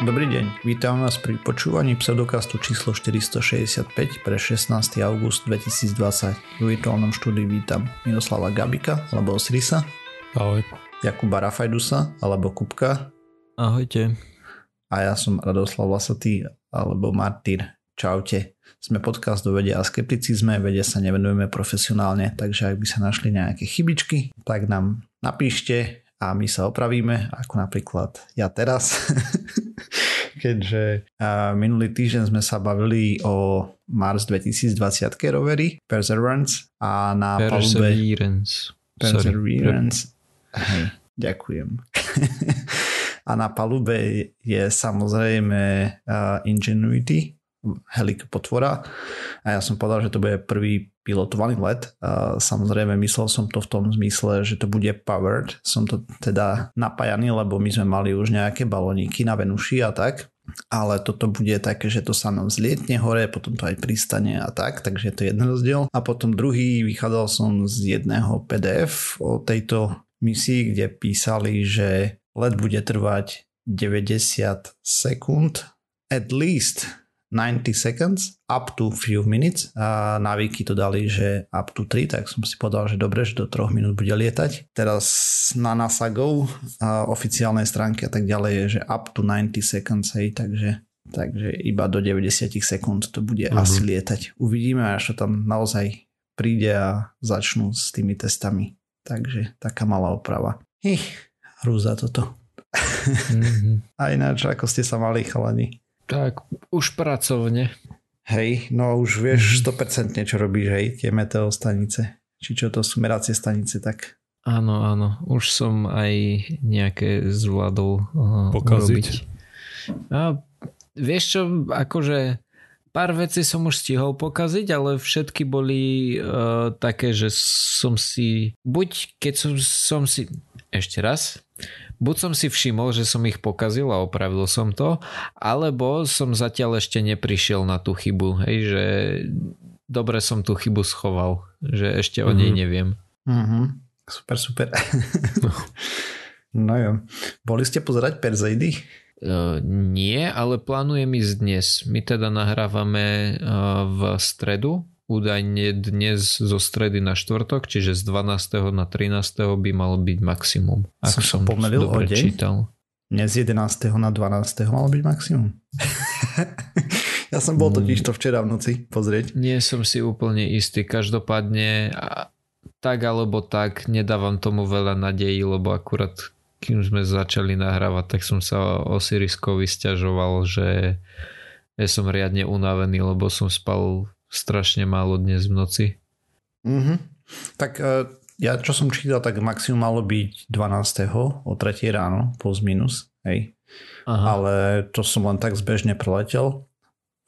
Dobrý deň, vítam vás pri počúvaní pseudokastu číslo 465 pre 16. august 2020. V virtuálnom štúdiu vítam Miroslava Gabika alebo Osirisa. Ahoj. Jakuba Rafajdusa alebo Kupka. Ahojte. A ja som Radoslav Lasatý alebo Martyr. Čaute. Sme podcast o vede a skepticizme, vede sa nevenujeme profesionálne, takže ak by sa našli nejaké chybičky, tak nám napíšte a my sa opravíme, ako napríklad ja teraz. Keďže minulý týždeň sme sa bavili o Mars 2020 rovery Perseverance a na Perseverance. palube Perseverance. Hej, ďakujem. a na palube je samozrejme uh, Ingenuity, helikopotvora a ja som povedal, že to bude prvý pilotovaný let. A samozrejme myslel som to v tom zmysle, že to bude powered. Som to teda napájaný, lebo my sme mali už nejaké balóniky na Venuši a tak. Ale toto bude také, že to sa nám zlietne hore, potom to aj pristane a tak, takže to je jeden rozdiel. A potom druhý, vychádzal som z jedného PDF o tejto misii, kde písali, že let bude trvať 90 sekúnd at least 90 seconds up to few minutes a na Wiki to dali, že up to 3, tak som si povedal, že dobre, že do 3 minút bude lietať. Teraz na NASA Go a oficiálnej stránke a tak ďalej je, že up to 90 seconds, hej, takže takže iba do 90 sekúnd to bude uh-huh. asi lietať. Uvidíme, až to tam naozaj príde a začnú s tými testami. Takže taká malá oprava. Hej, hrúza toto. Mm-hmm. a ináč, ako ste sa mali chalani? Tak, už pracovne. Hej, no už vieš 100% mhm. čo robíš, hej, tie meteostanice. Či čo to sú meracie stanice, tak... Áno, áno, už som aj nejaké zvládol uh, Pokaziť. A vieš čo, akože pár vecí som už stihol pokaziť, ale všetky boli uh, také, že som si, buď keď som, som si, ešte raz, buď som si všimol, že som ich pokazil a opravil som to, alebo som zatiaľ ešte neprišiel na tú chybu, hej, že dobre som tú chybu schoval, že ešte mm-hmm. o nej mhm. neviem. Mm-hmm. Super, super. no. no jo. Boli ste pozerať Perzeidy? Uh, nie, ale plánujem ísť dnes. My teda nahrávame uh, v stredu, údajne dnes zo stredy na štvrtok, čiže z 12. na 13. by malo byť maximum. Ak som, som pomelil dobre o deň? čítal. Dnes 11. na 12. malo byť maximum. ja som bol totiž to včera v noci pozrieť. Nie som si úplne istý. Každopádne tak alebo tak nedávam tomu veľa nadejí, lebo akurát kým sme začali nahrávať, tak som sa Osiriskovi stiažoval, že ja som riadne unavený, lebo som spal strašne málo dnes v noci. Mm-hmm. Tak uh, ja čo som čítal, tak maximum malo byť 12. o 3 ráno, plus minus, hej. Aha. Ale to som len tak zbežne preletel.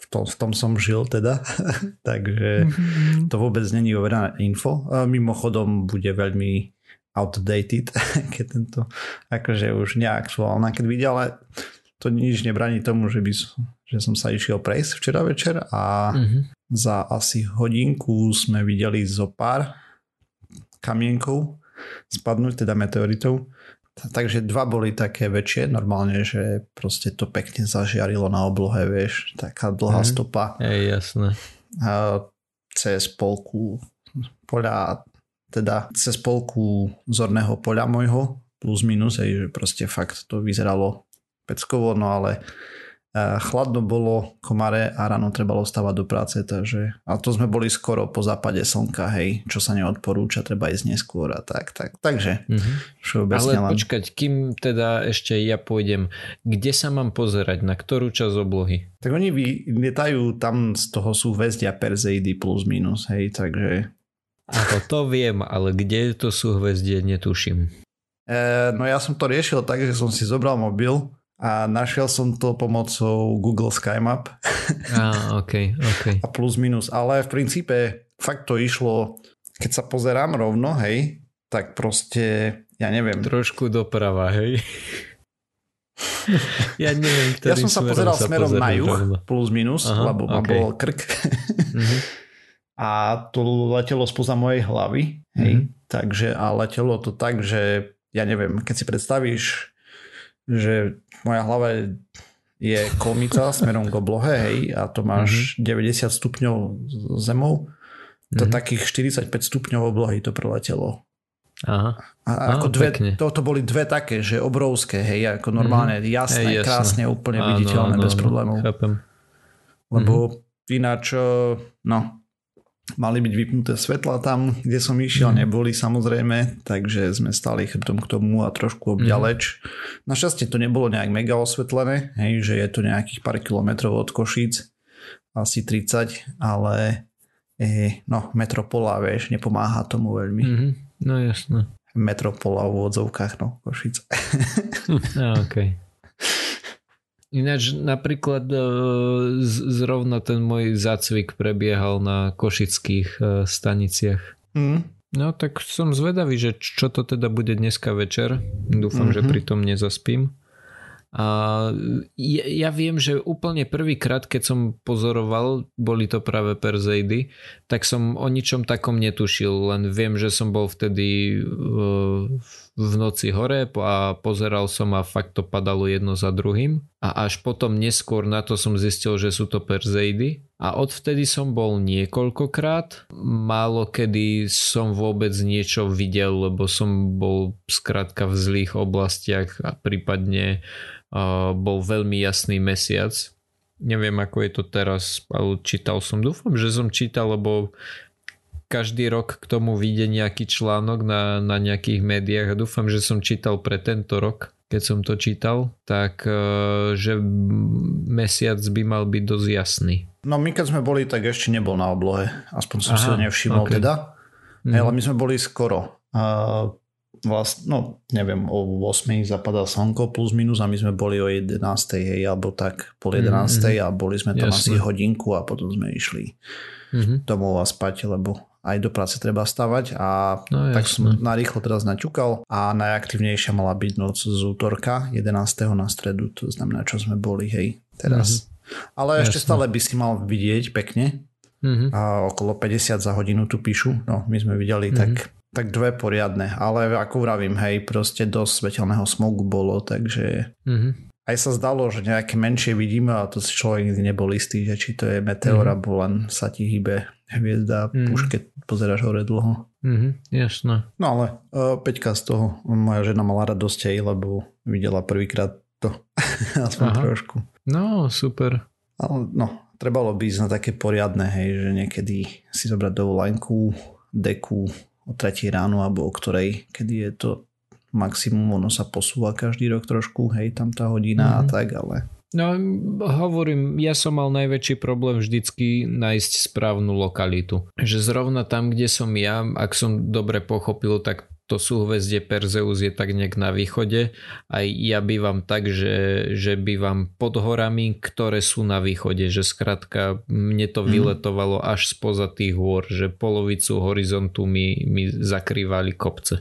V tom, v tom som žil teda, takže mm-hmm. to vôbec není overené info. A mimochodom bude veľmi outdated, keď tento akože už neaktuálna, keď videl, ale to nič nebraní tomu, že, by, že som sa išiel prejsť včera večer a mm-hmm. Za asi hodinku sme videli zo pár kamienkov spadnúť, teda meteoritov. Takže dva boli také väčšie, normálne, že proste to pekne zažiarilo na oblohe, vieš, taká dlhá mm. stopa. Je jasné. A cez polku poľa, teda cez polku zorného poľa môjho, plus minus, aj, že proste fakt to vyzeralo peckovo, no ale chladno bolo, komare a ráno trebalo stávať do práce, takže a to sme boli skoro po západe slnka, hej, čo sa neodporúča, treba ísť neskôr a tak, tak, takže mm-hmm. Ale len... počkať, kým teda ešte ja pôjdem, kde sa mám pozerať, na ktorú časť oblohy? Tak oni vylietajú, tam z toho sú hvezdia Perseidy plus minus, hej, takže... Ako to viem, ale kde to sú hviezdie, netuším. E, no ja som to riešil tak, že som si zobral mobil a našiel som to pomocou Google Sky Map. Ah, okay, okay. A plus minus, ale v princípe fakt to išlo, keď sa pozerám rovno, hej, tak proste, ja neviem. Trošku doprava, hej. ja neviem, Ja som sa pozeral sa smerom na juh, rovno. plus minus, Aha, lebo okay. ma bol krk. mm-hmm. A to letelo spoza mojej hlavy, hej, mm-hmm. takže a letelo to tak, že ja neviem, keď si predstavíš že moja hlava je je kolmica smerom k oblohe, hej, a to máš mm-hmm. 90 stupňov zemou, to mm-hmm. takých 45 stupňov oblohy to preletelo. Aha. A ako Aha, dve, to, to boli dve také, že obrovské, hej, ako normálne, mm-hmm. jasné, hey, krásne, úplne áno, viditeľné, áno, bez problémov. Chápem. Lebo mm-hmm. ináč, no, mali byť vypnuté svetla tam, kde som išiel, mm. neboli samozrejme, takže sme stali chrbtom k tomu a trošku obďaleč. Mm. Našťastie to nebolo nejak mega osvetlené, hej, že je to nejakých pár kilometrov od Košíc, asi 30, ale e, no, metropola, vieš, nepomáha tomu veľmi. Mm-hmm. No jasné. Metropola v úvodzovkách, no, Košice. no. Okay. Ináč napríklad e, zrovna ten môj zácvik prebiehal na košických e, staniciach. Mm. No tak som zvedavý, že čo to teda bude dneska večer. Dúfam, mm-hmm. že mhm. pritom nezaspím. A ja, ja viem, že úplne prvýkrát, keď som pozoroval, boli to práve Perzeidy, tak som o ničom takom netušil, len viem, že som bol vtedy v noci hore a pozeral som a fakt to padalo jedno za druhým. A až potom neskôr na to som zistil, že sú to Perzeidy. A odvtedy som bol niekoľkokrát. Málo kedy som vôbec niečo videl, lebo som bol skrátka v zlých oblastiach a prípadne bol veľmi jasný mesiac. Neviem, ako je to teraz, ale čítal som. Dúfam, že som čítal, lebo každý rok k tomu vyjde nejaký článok na, na nejakých médiách a dúfam, že som čítal pre tento rok, keď som to čítal, tak e, že mesiac by mal byť dosť jasný. No my keď sme boli, tak ešte nebol na oblohe. Aspoň som Aha, si to nevšimol okay. teda. Mm. Ale my sme boli skoro. Uh, vlastne, no neviem, o 8 zapadal slnko plus minus a my sme boli o 11. hej, alebo tak pol 11. Mm-hmm. a boli sme tam Jasne. asi hodinku a potom sme išli mm-hmm. domov a spať, lebo aj do práce treba stavať a no, tak som narýchlo teraz naťukal a najaktívnejšia mala byť noc z útorka 11. na stredu, to znamená, čo sme boli, hej, teraz. Mm-hmm. Ale jasne. ešte stále by si mal vidieť pekne, mm-hmm. a okolo 50 za hodinu tu píšu, no my sme videli mm-hmm. tak tak dve poriadne, ale ako vravím, hej, proste dosť svetelného smogu bolo, takže mm-hmm. Aj sa zdalo, že nejaké menšie vidíme a to si človek nikdy nebol istý, že či to je meteor mm-hmm. alebo len sa ti hýbe hviezda mm-hmm. už keď pozeráš hore dlho. Mm-hmm, jasné. No ale uh, Peťka z toho, moja žena mala radosť aj, lebo videla prvýkrát to, aspoň Aha. trošku. No, super. Ale no, trebalo by ísť na také poriadne, hej, že niekedy si zobrať dovolenku, deku, o tretí ráno alebo o ktorej, kedy je to maximum, ono sa posúva každý rok trošku, hej, tam tá hodina mm-hmm. a mhm. tak, ale... No hovorím, ja som mal najväčší problém vždycky nájsť správnu lokalitu. Že zrovna tam, kde som ja, ak som dobre pochopil, tak to súhvezdie Perzeus je tak nejak na východe a ja bývam tak, že, že bývam pod horami, ktoré sú na východe, že skrátka mne to mm. vyletovalo až spoza tých hôr, že polovicu horizontu mi, mi zakrývali kopce.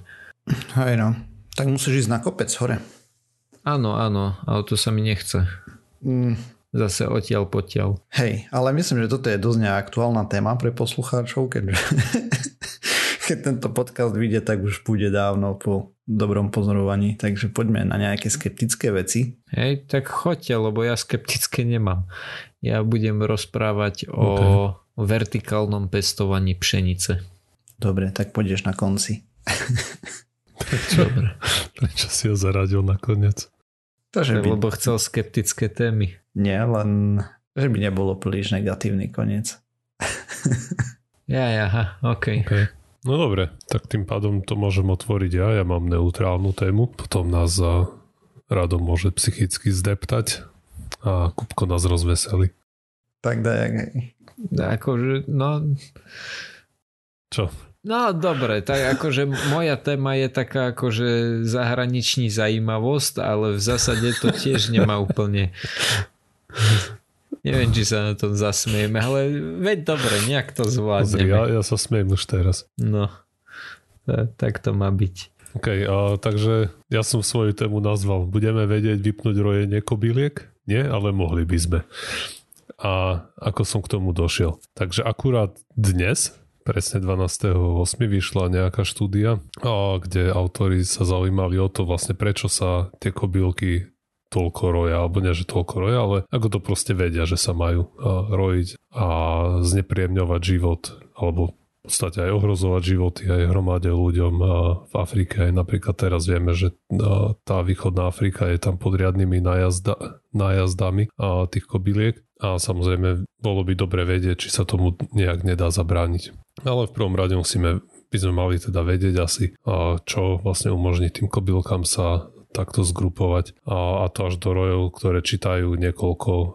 Hej no, tak musíš ísť na kopec hore. Áno, áno, ale to sa mi nechce. Mm. Zase odtiaľ potiaľ. Hej, ale myslím, že toto je dosť neaktuálna téma pre poslucháčov, keďže keď tento podcast vyjde, tak už bude dávno po dobrom pozorovaní, takže poďme na nejaké skeptické veci. Hej, tak choďte, lebo ja skeptické nemám. Ja budem rozprávať okay. o vertikálnom pestovaní pšenice. Dobre, tak pôjdeš na konci. Prečo? Dobre. Prečo si ho zaradil nakoniec? To, že by... Lebo chcel skeptické témy. Nie, len že by nebolo príliš negatívny koniec. ja, ja, aha, okay. okay. No dobre, tak tým pádom to môžem otvoriť ja. Ja mám neutrálnu tému. Potom nás za Rado môže psychicky zdeptať a Kupko nás rozveselí. Tak daj. Akože, no... Čo? No dobre, tak akože moja téma je taká akože zahraniční zajímavosť, ale v zásade to tiež nemá úplne Neviem, či sa na tom zasmieme, ale veď dobre, nejak to zvládneme. ja, ja sa smiem už teraz. No, tak to má byť. OK, a, takže ja som svoju tému nazval Budeme vedieť vypnúť rojenie kobyliek? Nie, ale mohli by sme. A ako som k tomu došiel? Takže akurát dnes, presne 12.8. vyšla nejaká štúdia, kde autori sa zaujímali o to vlastne prečo sa tie kobylky toľko roja, alebo nie, že toľko roja, ale ako to proste vedia, že sa majú rojiť a znepríjemňovať život, alebo v podstate aj ohrozovať životy aj hromade ľuďom v Afrike. Aj napríklad teraz vieme, že tá východná Afrika je tam pod riadnymi najazda, najazdami tých kobyliek a samozrejme bolo by dobre vedieť, či sa tomu nejak nedá zabrániť. Ale v prvom rade musíme by sme mali teda vedieť asi, čo vlastne umožní tým kobylkám sa takto zgrupovať a, a to až do rojov, ktoré čítajú niekoľko a,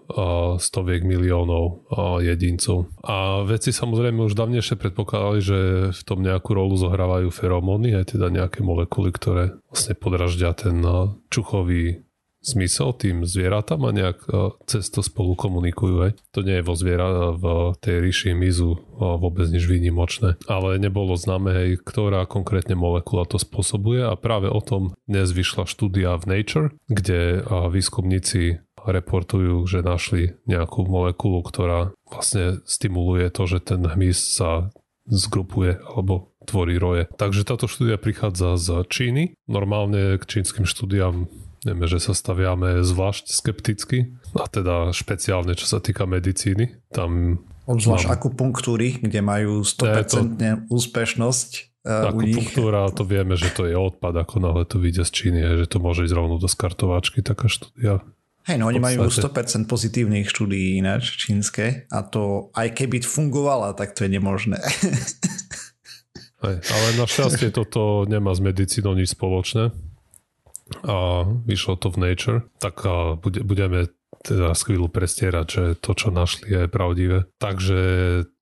stoviek miliónov a, jedincov. A veci samozrejme už dávnejšie predpokladali, že v tom nejakú rolu zohrávajú feromóny, aj teda nejaké molekuly, ktoré vlastne podraždia ten čuchový zmysel tým zvieratám a nejak e, cez to spolu komunikujú. Hej. To nie je vo zviera, v tej ríši mizu vôbec nič výnimočné. Ale nebolo známe, hej, ktorá konkrétne molekula to spôsobuje a práve o tom dnes vyšla štúdia v Nature, kde výskumníci reportujú, že našli nejakú molekulu, ktorá vlastne stimuluje to, že ten hmyz sa zgrupuje alebo tvorí roje. Takže táto štúdia prichádza z Číny. Normálne k čínskym štúdiám Vieme, že sa staviame zvlášť skepticky a teda špeciálne čo sa týka medicíny. Tam Obzvlášť mám... akupunktúry, kde majú 100% to... úspešnosť. Uh, akupunktúra, to vieme, že to je odpad, ako náhle to vyjde z Číny, že to môže ísť rovno do skartovačky, taká štúdia. Hej, no oni majú 100% pozitívnych štúdií ináč čínske a to aj keby fungovala, tak to je nemožné. Hej, ale našťastie toto nemá s medicínou nič spoločné a vyšlo to v Nature, tak bude, budeme teda chvíľu prestierať, že to, čo našli, je pravdivé. Takže,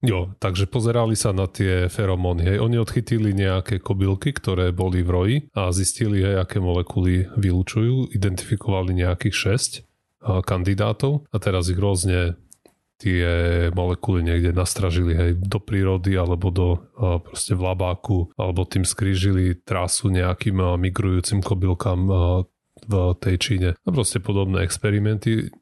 jo, takže pozerali sa na tie feromóny. Hej. Oni odchytili nejaké kobylky, ktoré boli v roji a zistili, hej, aké molekuly vylúčujú. Identifikovali nejakých 6 kandidátov a teraz ich rôzne tie molekuly niekde nastražili hej, do prírody alebo do proste v labáku alebo tým skrížili trasu nejakým migrujúcim kobylkám v tej Číne. A proste podobné experimenty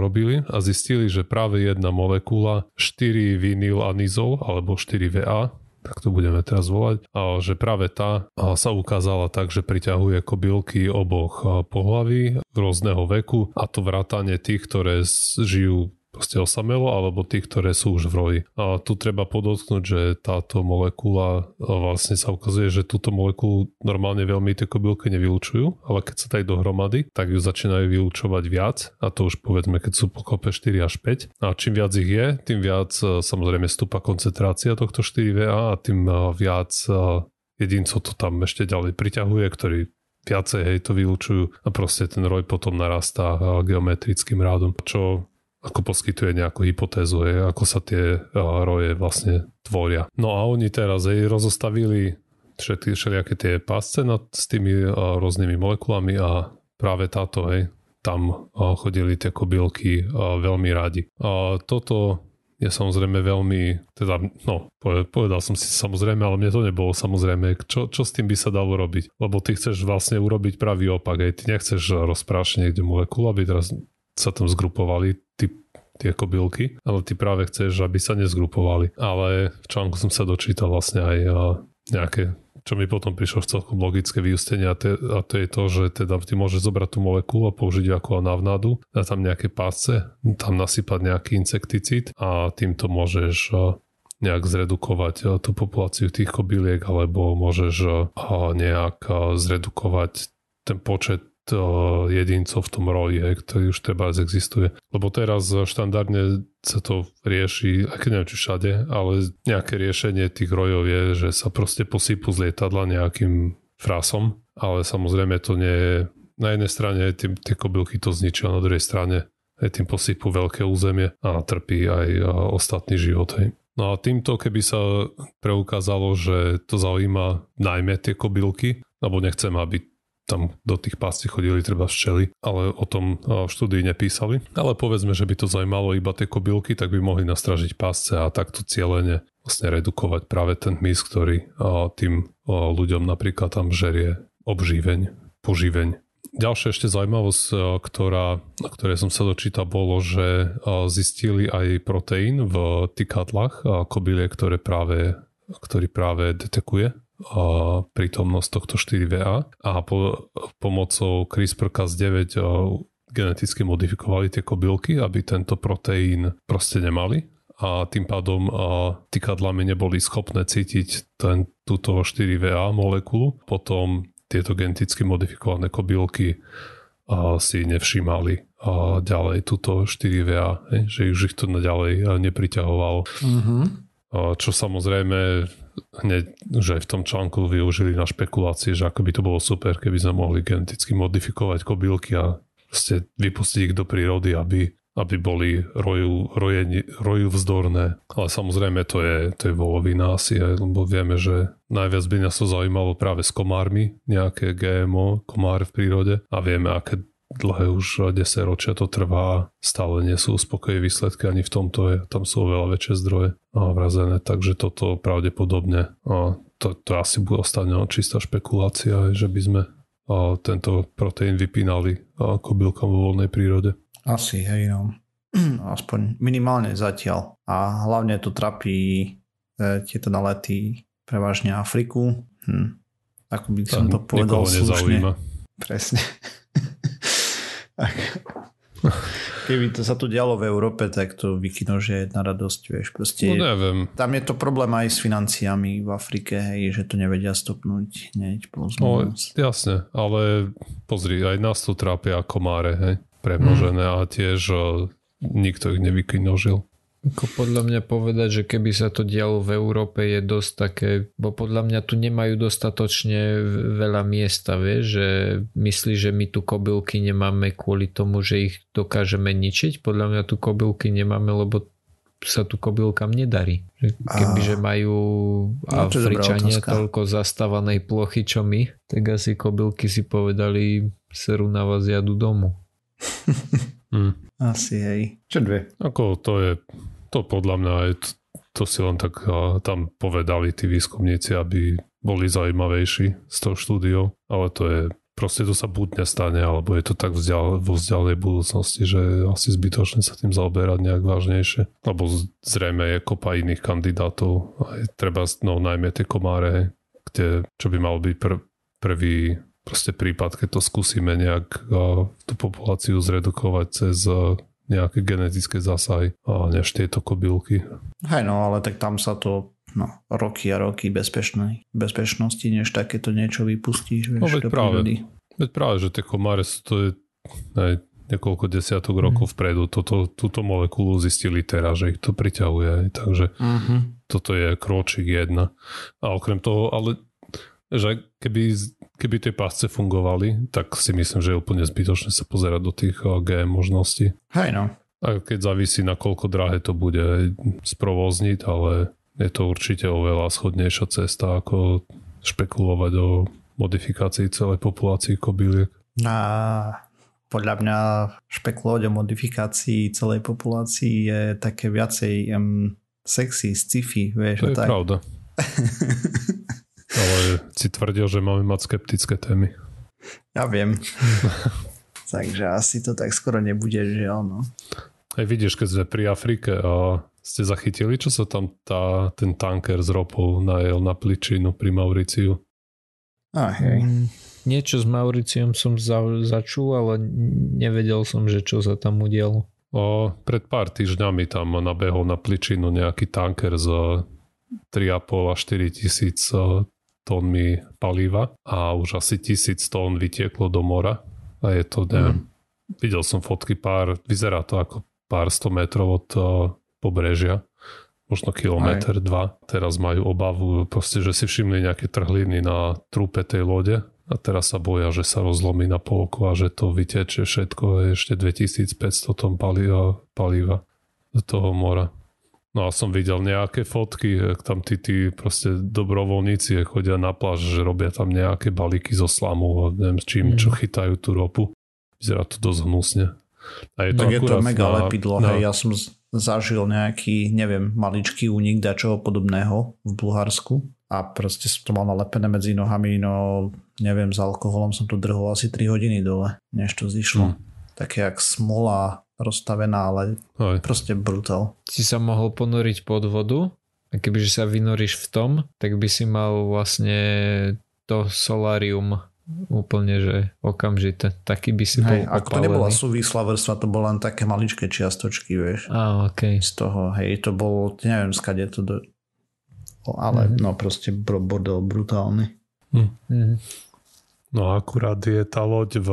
robili a zistili, že práve jedna molekula 4 vinylanizol alebo 4VA tak to budeme teraz volať, a že práve tá sa ukázala tak, že priťahuje kobylky oboch pohlaví rôzneho veku a to vrátanie tých, ktoré žijú proste osamelo, alebo tých, ktoré sú už v roji. A tu treba podotknúť, že táto molekula vlastne sa ukazuje, že túto molekulu normálne veľmi tie kobylky nevylučujú, ale keď sa dajú dohromady, tak ju začínajú vylučovať viac a to už povedzme, keď sú pokope 4 až 5. A čím viac ich je, tým viac e, samozrejme stúpa koncentrácia tohto 4VA a tým e, viac e, jedincov to tam ešte ďalej priťahuje, ktorí viacej hej to vylúčujú a proste ten roj potom narastá geometrickým rádom, čo ako poskytuje nejakú hypotézu, je, ako sa tie roje vlastne tvoria. No a oni teraz aj rozostavili všetky, všelijaké tie pásce nad, s tými rôznymi molekulami a práve táto, hej, tam chodili tie kobylky veľmi radi. A toto je samozrejme veľmi, teda, no, povedal som si samozrejme, ale mne to nebolo samozrejme, čo, čo s tým by sa dalo robiť? Lebo ty chceš vlastne urobiť pravý opak, aj ty nechceš rozprášať niekde molekulu, aby teraz sa tam zgrupovali ty, tie kobylky, ale ty práve chceš, aby sa nezgrupovali. Ale v článku som sa dočítal vlastne aj nejaké čo mi potom prišlo v celkom logické vyústenie a, te, a to je to, že teda ty môžeš zobrať tú molekulu a použiť ju ako navnádu, dať tam nejaké pásce, tam nasypať nejaký insekticid a týmto môžeš nejak zredukovať tú populáciu tých kobyliek alebo môžeš nejak zredukovať ten počet jedincov v tom roji, ktorý už treba existuje. Lebo teraz štandardne sa to rieši, aj keď neviem či všade, ale nejaké riešenie tých rojov je, že sa proste posypú z lietadla nejakým frásom, ale samozrejme to nie je na jednej strane tým, tie kobylky to zničia, na druhej strane aj tým posypú veľké územie a trpí aj ostatný život. Hej. No a týmto, keby sa preukázalo, že to zaujíma najmä tie kobylky, alebo nechcem, aby tam do tých pásci chodili treba včely, ale o tom v štúdii nepísali. Ale povedzme, že by to zaujímalo iba tie kobylky, tak by mohli nastražiť pásce a takto cieľene vlastne redukovať práve ten hmyz, ktorý tým ľuďom napríklad tam žerie obživeň, poživeň. Ďalšia ešte zaujímavosť, ktorá, na ktorej som sa dočítal, bolo, že zistili aj proteín v tykadlách kobylie, ktoré práve, ktorý práve detekuje prítomnosť tohto 4VA a po, pomocou CRISPR-Cas9 geneticky modifikovali tie kobylky, aby tento proteín proste nemali a tým pádom tykadlami neboli schopné cítiť ten, túto 4VA molekulu. Potom tieto geneticky modifikované kobylky si nevšímali a ďalej túto 4VA, že už ich to ďalej nepriťahovalo. Mm-hmm. Čo samozrejme hneď, že v tom článku využili na špekulácie, že ako by to bolo super, keby sme mohli geneticky modifikovať kobylky a proste vypustiť ich do prírody, aby, aby boli roju, roje, roju vzdorné. Ale samozrejme to je, to je volovina asi, lebo vieme, že najviac by nás to zaujímalo práve s komármi, nejaké GMO, komár v prírode a vieme, aké dlhé už 10 ročia to trvá, stále nie sú uspokojivé výsledky ani v tomto, je, tam sú oveľa väčšie zdroje vrazené, takže toto pravdepodobne to, to asi bude ostane čistá špekulácia, že by sme tento proteín vypínali kobylkám vo voľnej prírode. Asi, hej, no. Aspoň minimálne zatiaľ. A hlavne to trapí e, tieto nalety prevažne Afriku. Hm. Ako by som to povedal slušne. Presne. Keby to sa tu dialo v Európe, tak to vykino, že je jedna radosť, vieš. Proste, no neviem. Tam je to problém aj s financiami v Afrike, hej, že to nevedia stopnúť hneď no, jasne, ale pozri, aj nás tu trápia komáre, hej, premnožené hmm. a tiež nikto ich nevykinožil. Ako podľa mňa povedať, že keby sa to dialo v Európe je dosť také, bo podľa mňa tu nemajú dostatočne veľa miesta, vieš, že myslí, že my tu kobylky nemáme kvôli tomu, že ich dokážeme ničiť. Podľa mňa tu kobylky nemáme, lebo sa tu kobylkám nedarí. Kebyže majú no, Afričania toľko zastávanej plochy, čo my, tak asi kobylky si povedali, seru na vás jadu domu. hmm. Asi hej. Čo dve? Ako to je to podľa mňa je, to si len tak tam povedali tí výskumníci, aby boli zaujímavejší s tou štúdiou, ale to je proste to sa buď nestane, alebo je to tak vzdial, vo vzdialej budúcnosti, že asi zbytočne sa tým zaoberať nejak vážnejšie. Lebo zrejme je kopa iných kandidátov, aj treba, no najmä tie komáre, kde, čo by mal byť pr- prvý proste prípad, keď to skúsime nejak uh, tú populáciu zredukovať cez uh, nejaké genetické zásahy a než tieto kobylky. Hej no, ale tak tam sa to no, roky a roky bezpečnej, bezpečnosti, než takéto niečo vypustíš. Vieš, no veď práve, veď práve, že tie komáre sú to je aj niekoľko desiatok rokov mm. vpredu. Toto, túto molekulu zistili teraz, že ich to priťahuje. Takže mm-hmm. toto je kročík jedna. A okrem toho, ale že keby keby tie pásce fungovali, tak si myslím, že je úplne zbytočné sa pozerať do tých eh, GM možností. Hej no. A keď závisí na koľko drahé to bude sprovozniť, ale je to určite oveľa schodnejšia cesta ako špekulovať o modifikácii celej populácii kobyliek. A podľa mňa špekulovať o modifikácii celej populácii je také viacej um, sexy, sci-fi, vieš. To je tak. pravda. Ale si tvrdil, že máme mať skeptické témy. Ja viem. Takže asi to tak skoro nebude, že áno. Aj vidíš, keď sme pri Afrike a ste zachytili, čo sa tam tá, ten tanker s ropou najel na pličinu pri Mauriciu? A hej. Mm, niečo s Mauriciom som za, začul, ale nevedel som, že čo sa tam udialo. O, pred pár týždňami tam nabehol na pličinu nejaký tanker z 3,5 až 4 tisíc tónmi paliva a už asi tisíc tón vytieklo do mora a je to, neviem, mm. videl som fotky pár, vyzerá to ako pár sto metrov od uh, pobrežia, možno kilometr, Aj. dva. Teraz majú obavu, proste, že si všimli nejaké trhliny na trupe tej lode a teraz sa boja, že sa rozlomí na polku a že to vyteče všetko, ešte 2500 tón paliva, paliva do toho mora. No a som videl nejaké fotky, tam tí, tí proste dobrovoľníci chodia na pláž, že robia tam nejaké balíky zo slamu a neviem s čím, mm. čo chytajú tú ropu. Vyzerá to dosť hnusne. A je to, tak je to mega na, lepidlo. Na... Hej, ja som zažil nejaký, neviem, maličký únik dačoho podobného v Bulharsku a proste som to mal nalepené medzi nohami, no neviem, s alkoholom som to drhol asi 3 hodiny dole, než to zišlo. Mm. Také jak smola rozstavená, ale Aj. proste brutál. Si sa mohol ponoriť pod vodu a A kebyže sa vynoríš v tom, tak by si mal vlastne to solarium úplne, že okamžite. Taký by si hej, bol Ako to nebola súvislá vrstva, to bola len také maličké čiastočky, vieš. Á, okay. Z toho, hej, to bolo, neviem, skade to do... Ale mm-hmm. no proste bordel brutálny. Hm. Mm-hmm. No akurát je tá loď v,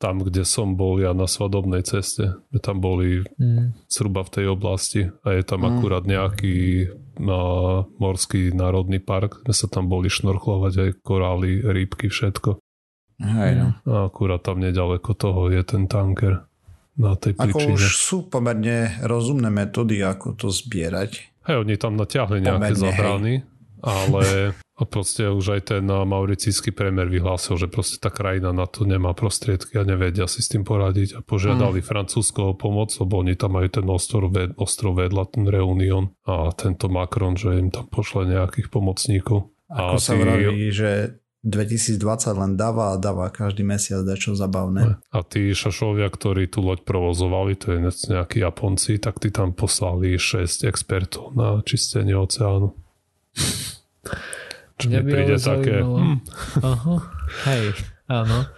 tam, kde som bol ja na svadobnej ceste. Tam boli mm. zhruba v tej oblasti a je tam mm. akurát nejaký a, morský národný park. My sa tam boli šnorchlovať aj korály, rýbky, všetko. Hej, no. A akurát tam nedaleko toho je ten tanker na tej príčine. Ako už sú pomerne rozumné metódy, ako to zbierať. Hej, oni tam natiahli nejaké pomerne, zabrany, hej. Ale proste už aj ten mauricijský premiér vyhlásil, že proste tá krajina na to nemá prostriedky a nevedia si s tým poradiť a požiadali mm. Francúzsko o pomoc, lebo oni tam majú ten ostrov, ved, ostrov vedľa, ten Reunion a tento Macron, že im tam pošle nejakých pomocníkov. Ako a sa tí... vraví, že 2020 len dáva a dáva každý mesiac dačo zabavné. A tí šašovia, ktorí tú loď provozovali, to je nejakí Japonci, tak tí tam poslali 6 expertov na čistenie oceánu. Čo mi príde také... Hm. Aha, hej, áno.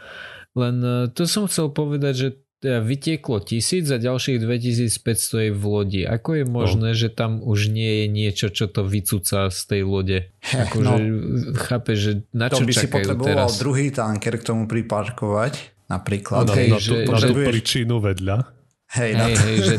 Len uh, tu som chcel povedať, že teda vytieklo tisíc a ďalších 2500 je v lodi. Ako je možné, no. že tam už nie je niečo, čo to vycúca z tej lode? Ako, no, že, chápe, že na čo to by si potreboval teraz? druhý tanker k tomu priparkovať, napríklad. Okay, na, na, že, tú, na tú príčinu vedľa. Hej, hej, hej, že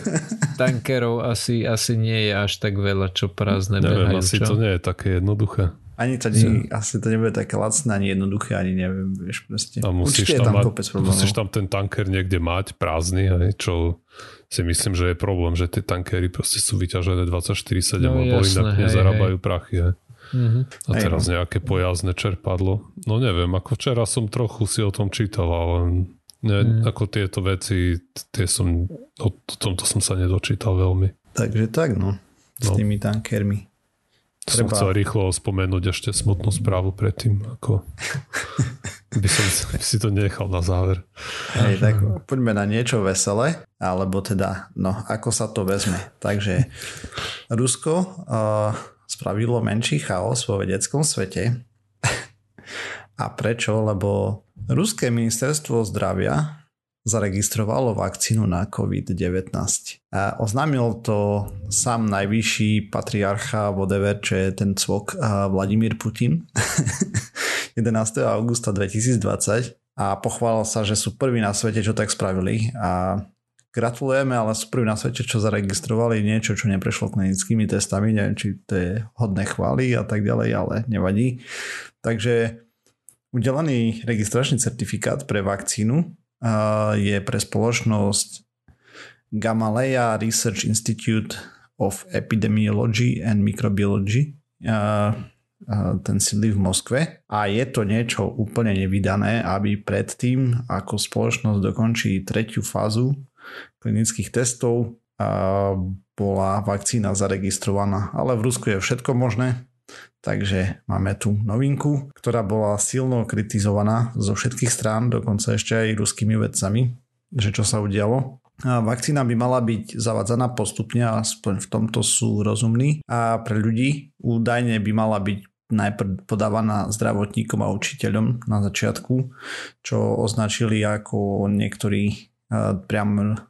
tankerov asi, asi nie je až tak veľa, čo prázdne Neviem, behajú. asi čo? to nie je také jednoduché. Ani to nie, asi to nebude také lacné, ani jednoduché, ani neviem, vieš proste. A musíš tam, tam, mať, musíš tam ten tanker niekde mať prázdny, hej, čo si myslím, že je problém, že tie tankery proste sú vyťažené 24-7, no, lebo jasné, inak hej, nezarábajú hej. prachy. Hej. Mm-hmm. A teraz no. nejaké pojazdné čerpadlo. No neviem, ako včera som trochu si o tom čítal, ale ne, mm. ako tieto veci, tie som, o, o tomto som sa nedočítal veľmi. Takže tak no, s no. tými tankermi. Treba... Som chcel rýchlo spomenúť ešte smutnú správu predtým, ako by som si to nechal na záver. Hej, tak poďme na niečo veselé, alebo teda, no, ako sa to vezme. Takže Rusko uh, spravilo menší chaos vo vedeckom svete. A prečo? Lebo Ruské ministerstvo zdravia zaregistrovalo vakcínu na COVID-19. A oznámil to sám najvyšší patriarcha whatever, čo je ten cvok Vladimír Putin 11. augusta 2020 a pochválil sa, že sú prví na svete, čo tak spravili a gratulujeme, ale sú prví na svete, čo zaregistrovali niečo, čo neprešlo klinickými testami, neviem, či to je hodné chvály a tak ďalej, ale nevadí. Takže udelený registračný certifikát pre vakcínu je pre spoločnosť Gamaleya Research Institute of Epidemiology and Microbiology. Ten sídli v Moskve a je to niečo úplne nevydané, aby predtým, ako spoločnosť dokončí tretiu fázu klinických testov, bola vakcína zaregistrovaná. Ale v Rusku je všetko možné, Takže máme tu novinku, ktorá bola silno kritizovaná zo všetkých strán, dokonca ešte aj ruskými vedcami, že čo sa udialo. Vakcína by mala byť zavadzaná postupne, aspoň v tomto sú rozumní. A pre ľudí údajne by mala byť najprv podávaná zdravotníkom a učiteľom na začiatku, čo označili ako niektorí priam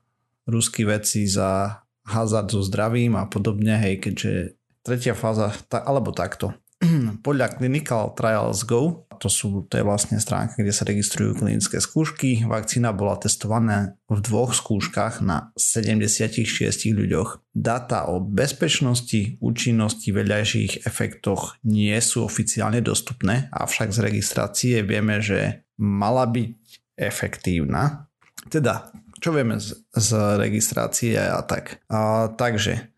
ruskí vedci za hazard so zdravím a podobne, hej, keďže tretia fáza, alebo takto. Podľa Clinical Trials Go, to sú to je vlastne stránka, kde sa registrujú klinické skúšky, vakcína bola testovaná v dvoch skúškach na 76 ľuďoch. Data o bezpečnosti, účinnosti, vedľajších efektoch nie sú oficiálne dostupné, avšak z registrácie vieme, že mala byť efektívna. Teda, čo vieme z, z registrácie a tak. A, takže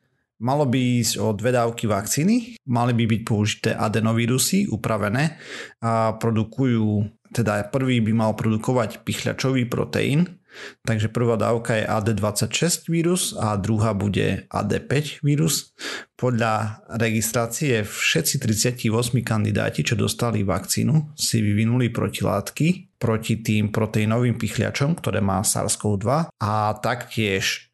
Malo by ísť o dve dávky vakcíny, mali by byť použité adenovírusy upravené a produkujú, teda prvý by mal produkovať pichľačový proteín, takže prvá dávka je AD26 vírus a druhá bude AD5 vírus. Podľa registrácie všetci 38 kandidáti, čo dostali vakcínu, si vyvinuli protilátky proti tým proteínovým pichľačom, ktoré má SARS-CoV-2 a taktiež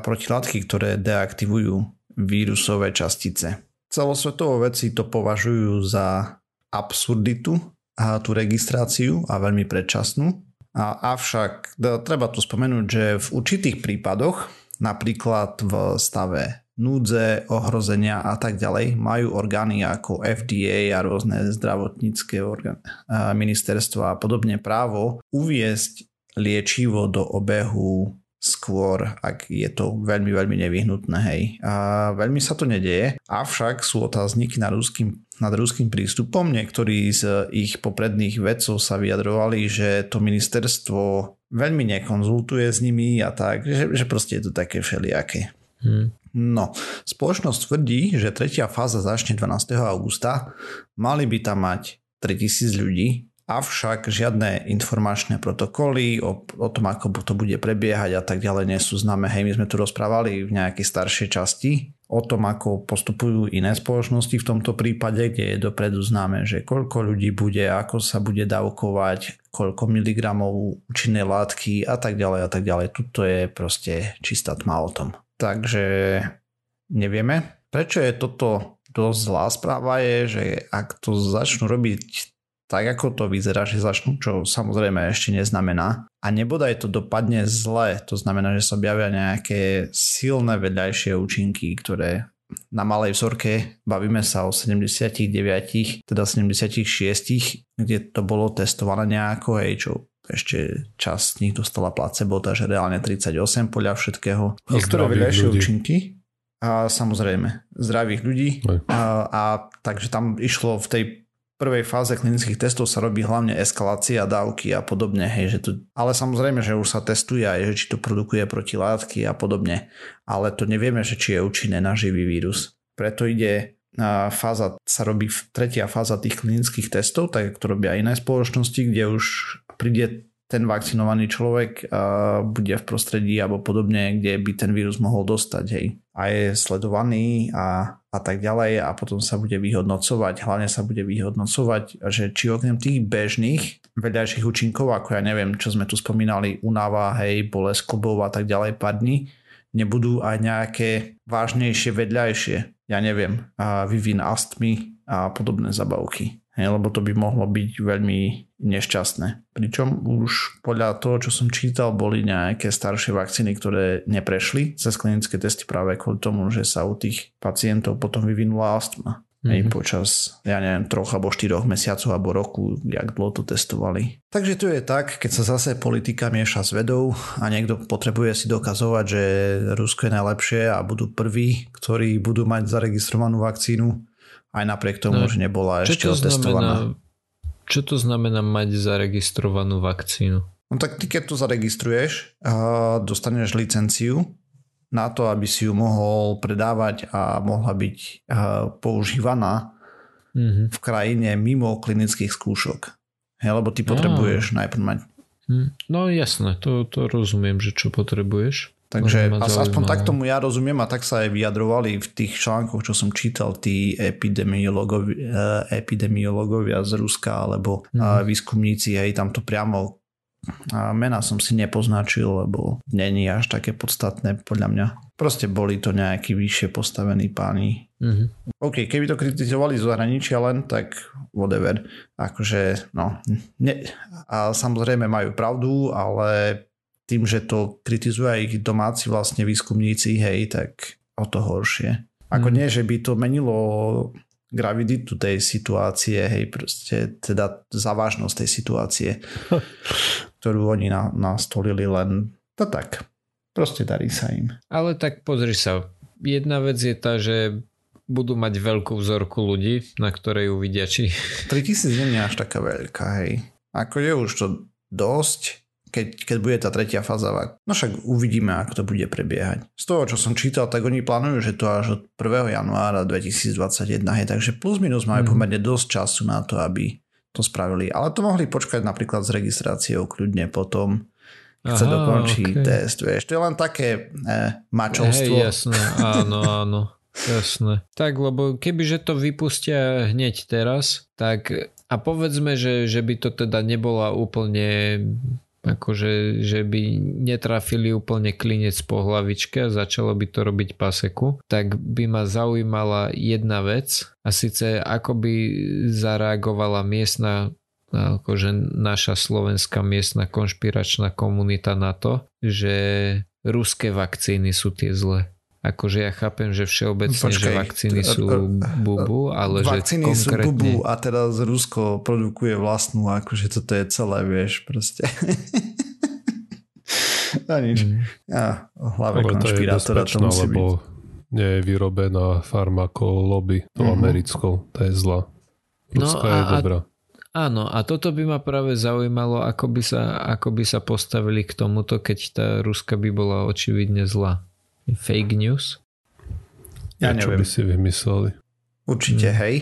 protilátky, ktoré deaktivujú vírusové častice. celosvetovo veci to považujú za absurditu a tú registráciu a veľmi predčasnú. A, avšak treba tu spomenúť, že v určitých prípadoch, napríklad v stave núdze, ohrozenia a tak ďalej, majú orgány ako FDA a rôzne zdravotnícke ministerstva a podobne právo uviesť liečivo do obehu skôr, ak je to veľmi, veľmi nevyhnutné. Hej. A veľmi sa to nedieje, avšak sú otázniky nad ruským, nad ruským prístupom. Niektorí z ich popredných vedcov sa vyjadrovali, že to ministerstvo veľmi nekonzultuje s nimi a tak, že, že proste je to také všelijaké. Hmm. No, spoločnosť tvrdí, že tretia fáza začne 12. augusta. Mali by tam mať 3000 ľudí, avšak žiadne informačné protokoly o, o tom, ako to bude prebiehať a tak ďalej nie sú známe. Hej, my sme tu rozprávali v nejakej staršej časti o tom, ako postupujú iné spoločnosti v tomto prípade, kde je dopredu známe, že koľko ľudí bude, ako sa bude dávkovať, koľko miligramov účinnej látky a tak ďalej a tak ďalej. Tuto je proste čistá tma o tom. Takže nevieme. Prečo je toto dosť zlá správa je, že ak to začnú robiť tak ako to vyzerá, že začnú, čo samozrejme ešte neznamená. A nebodaj to dopadne zle, to znamená, že sa objavia nejaké silné vedľajšie účinky, ktoré na malej vzorke bavíme sa o 79, teda 76, kde to bolo testované nejako, hej, čo ešte časť z nich dostala placebo, takže reálne 38 podľa všetkého. Niektoré vedľajšie účinky, a samozrejme zdravých ľudí a, a takže tam išlo v tej prvej fáze klinických testov sa robí hlavne eskalácia dávky a podobne, hej, že tu, ale samozrejme, že už sa testuje aj, že či to produkuje protilátky a podobne, ale to nevieme, že či je účinné na živý vírus. Preto ide fáza, sa robí tretia fáza tých klinických testov, tak ako to robia iné spoločnosti, kde už príde ten vakcinovaný človek uh, bude v prostredí alebo podobne, kde by ten vírus mohol dostať, hej. A je sledovaný a, a tak ďalej a potom sa bude vyhodnocovať, hlavne sa bude vyhodnocovať, že či okrem tých bežných vedľajších účinkov, ako ja neviem, čo sme tu spomínali, unava, hej, bolesť klbov a tak ďalej, padni, nebudú aj nejaké vážnejšie vedľajšie, ja neviem, uh, vyvin astmy a podobné zabavky. Hej, lebo to by mohlo byť veľmi nešťastné. Pričom už podľa toho, čo som čítal, boli nejaké staršie vakcíny, ktoré neprešli cez klinické testy práve kvôli tomu, že sa u tých pacientov potom vyvinula astma. Mm-hmm. Počas, ja neviem, troch alebo štyroch mesiacov alebo roku, jak dlho to testovali. Takže to je tak, keď sa zase politika mieša s vedou a niekto potrebuje si dokazovať, že Rusko je najlepšie a budú prví, ktorí budú mať zaregistrovanú vakcínu, aj napriek tomu, no, že nebola ešte to otestovaná. Znamená, čo to znamená mať zaregistrovanú vakcínu? No tak ty keď to zaregistruješ, dostaneš licenciu na to, aby si ju mohol predávať a mohla byť používaná mm-hmm. v krajine mimo klinických skúšok. Hej, lebo ty potrebuješ no. najprv mať. Hm. No jasné, to, to rozumiem, že čo potrebuješ. Takže aspoň tak tomu ja rozumiem a tak sa aj vyjadrovali v tých článkoch, čo som čítal, tí epidemiologovi, eh, epidemiologovia z Ruska alebo mm. výskumníci, hej, tam to priamo a mena som si nepoznačil, lebo není až také podstatné podľa mňa. Proste boli to nejakí vyššie postavení páni. Mm-hmm. OK, keby to kritizovali z zahraničia len, tak whatever. Akože, no. Ne, a samozrejme majú pravdu, ale tým, že to kritizuje aj ich domáci vlastne výskumníci, hej, tak o to horšie. Ako mm. nie, že by to menilo graviditu tej situácie, hej, proste teda závažnosť tej situácie, ktorú oni na, nastolili len to tak. Proste darí sa im. Ale tak pozri sa, jedna vec je tá, že budú mať veľkú vzorku ľudí, na ktorej uvidia, či... 3000 nie je až taká veľká, hej. Ako je už to dosť, keď, keď bude tá tretia fáza. No však uvidíme, ako to bude prebiehať. Z toho, čo som čítal, tak oni plánujú, že to až od 1. januára 2021 je, takže plus minus majú mm. pomerne dosť času na to, aby to spravili. Ale to mohli počkať napríklad s registráciou kľudne potom, keď Aha, sa dokončí okay. test, vieš. To je len také eh, mačovstvo. Hej, jasné, áno, áno. Jasné. Tak, lebo kebyže to vypustia hneď teraz, tak a povedzme, že, že by to teda nebola úplne akože že by netrafili úplne klinec po hlavičke a začalo by to robiť paseku, tak by ma zaujímala jedna vec a síce ako by zareagovala miestna akože naša slovenská miestna konšpiračná komunita na to, že ruské vakcíny sú tie zlé. Akože ja chápem, že všeobecne, Počkej, že vakcíny sú bubu, ale vakcíny že konkrétne... sú bubu a teraz Rusko produkuje vlastnú, akože toto je celé, vieš, proste. a nič. Mm. Ja, hlave ale to je to musí lebo byť. nie je vyrobená farmakolobby, to mm-hmm. americkou, to je zlá. Ruská no a, je dobrá. Áno, a toto by ma práve zaujímalo, ako by, sa, ako by sa postavili k tomuto, keď tá Ruska by bola očividne zlá fake news? Ja, neviem. Čo by si vymysleli? Určite hmm. hej,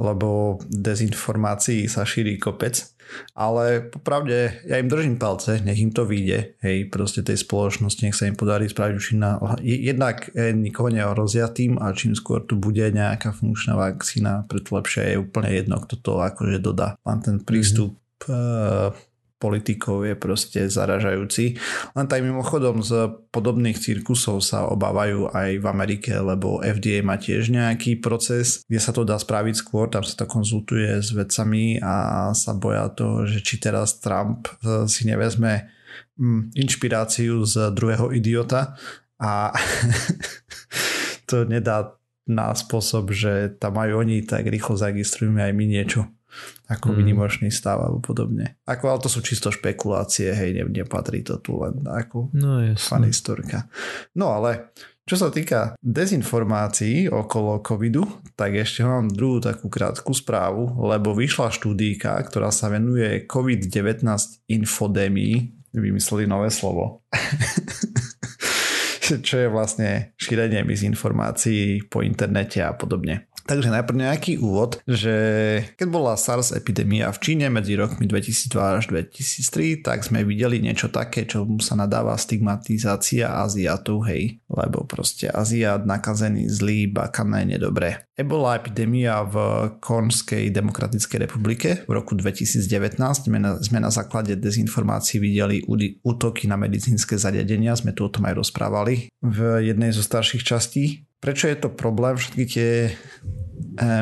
lebo dezinformácií sa šíri kopec, ale popravde ja im držím palce, nech im to vyjde, hej, proste tej spoločnosti, nech sa im podarí spraviť už na, jednak eh, nikoho neohrozia tým a čím skôr tu bude nejaká funkčná vakcína, preto lepšie je úplne jedno, kto to akože dodá. Mám ten prístup mm-hmm politikov je proste zaražajúci. Len tak mimochodom z podobných cirkusov sa obávajú aj v Amerike, lebo FDA má tiež nejaký proces, kde sa to dá spraviť skôr, tam sa to konzultuje s vedcami a sa boja toho, že či teraz Trump e, si nevezme mm, inšpiráciu z druhého idiota a to nedá na spôsob, že tam majú oni, tak rýchlo zaregistrujeme aj my niečo ako mm. stav alebo podobne. Ako, ale to sú čisto špekulácie, hej, ne, nepatrí to tu len ako no, fan historka. No ale čo sa týka dezinformácií okolo covidu, tak ešte mám druhú takú krátku správu, lebo vyšla štúdíka, ktorá sa venuje COVID-19 infodémii, vymysleli nové slovo. čo je vlastne šírenie dezinformácií po internete a podobne. Takže najprv nejaký úvod, že keď bola SARS epidémia v Číne medzi rokmi 2002 až 2003, tak sme videli niečo také, čo mu sa nadáva stigmatizácia Aziatov, hej, lebo proste Aziat nakazený zlý, bakané, nedobré. Ebola epidémia v Konskej demokratickej republike v roku 2019 sme na, sme na základe dezinformácií videli útoky na medicínske zariadenia, sme tu o tom aj rozprávali v jednej zo starších častí Prečo je to problém, všetky tie e,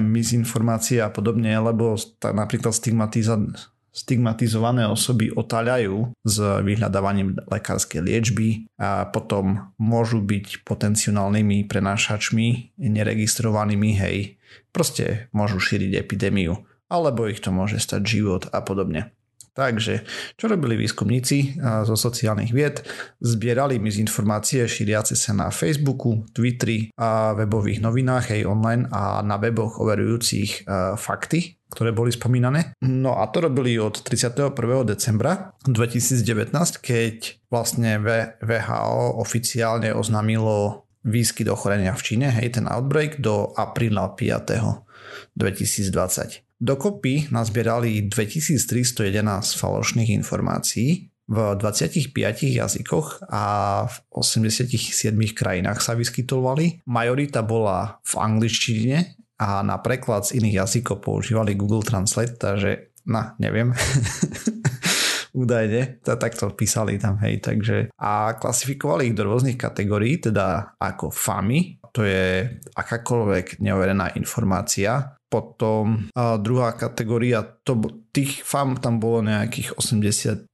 mizinformácie a podobne, lebo tá, napríklad stigmatiza- stigmatizované osoby otáľajú s vyhľadávaním lekárskej liečby a potom môžu byť potenciálnymi prenášačmi neregistrovanými, hej, proste môžu šíriť epidémiu alebo ich to môže stať život a podobne. Takže, čo robili výskumníci zo sociálnych vied? Zbierali informácie šíriace sa na Facebooku, Twitteri a webových novinách aj online a na weboch overujúcich fakty, ktoré boli spomínané. No a to robili od 31. decembra 2019, keď vlastne VHO oficiálne oznámilo výskyt ochorenia v Číne, hej, ten outbreak do apríla 5. 2020. Dokopy nazbierali 2311 falošných informácií v 25 jazykoch a v 87 krajinách sa vyskytovali. Majorita bola v angličtine a na preklad z iných jazykov používali Google Translate, takže na, neviem. údajne, takto písali tam, hej, takže a klasifikovali ich do rôznych kategórií, teda ako FAMI, to je akákoľvek neoverená informácia, potom a druhá kategória, to, tých FAM tam bolo nejakých 89%,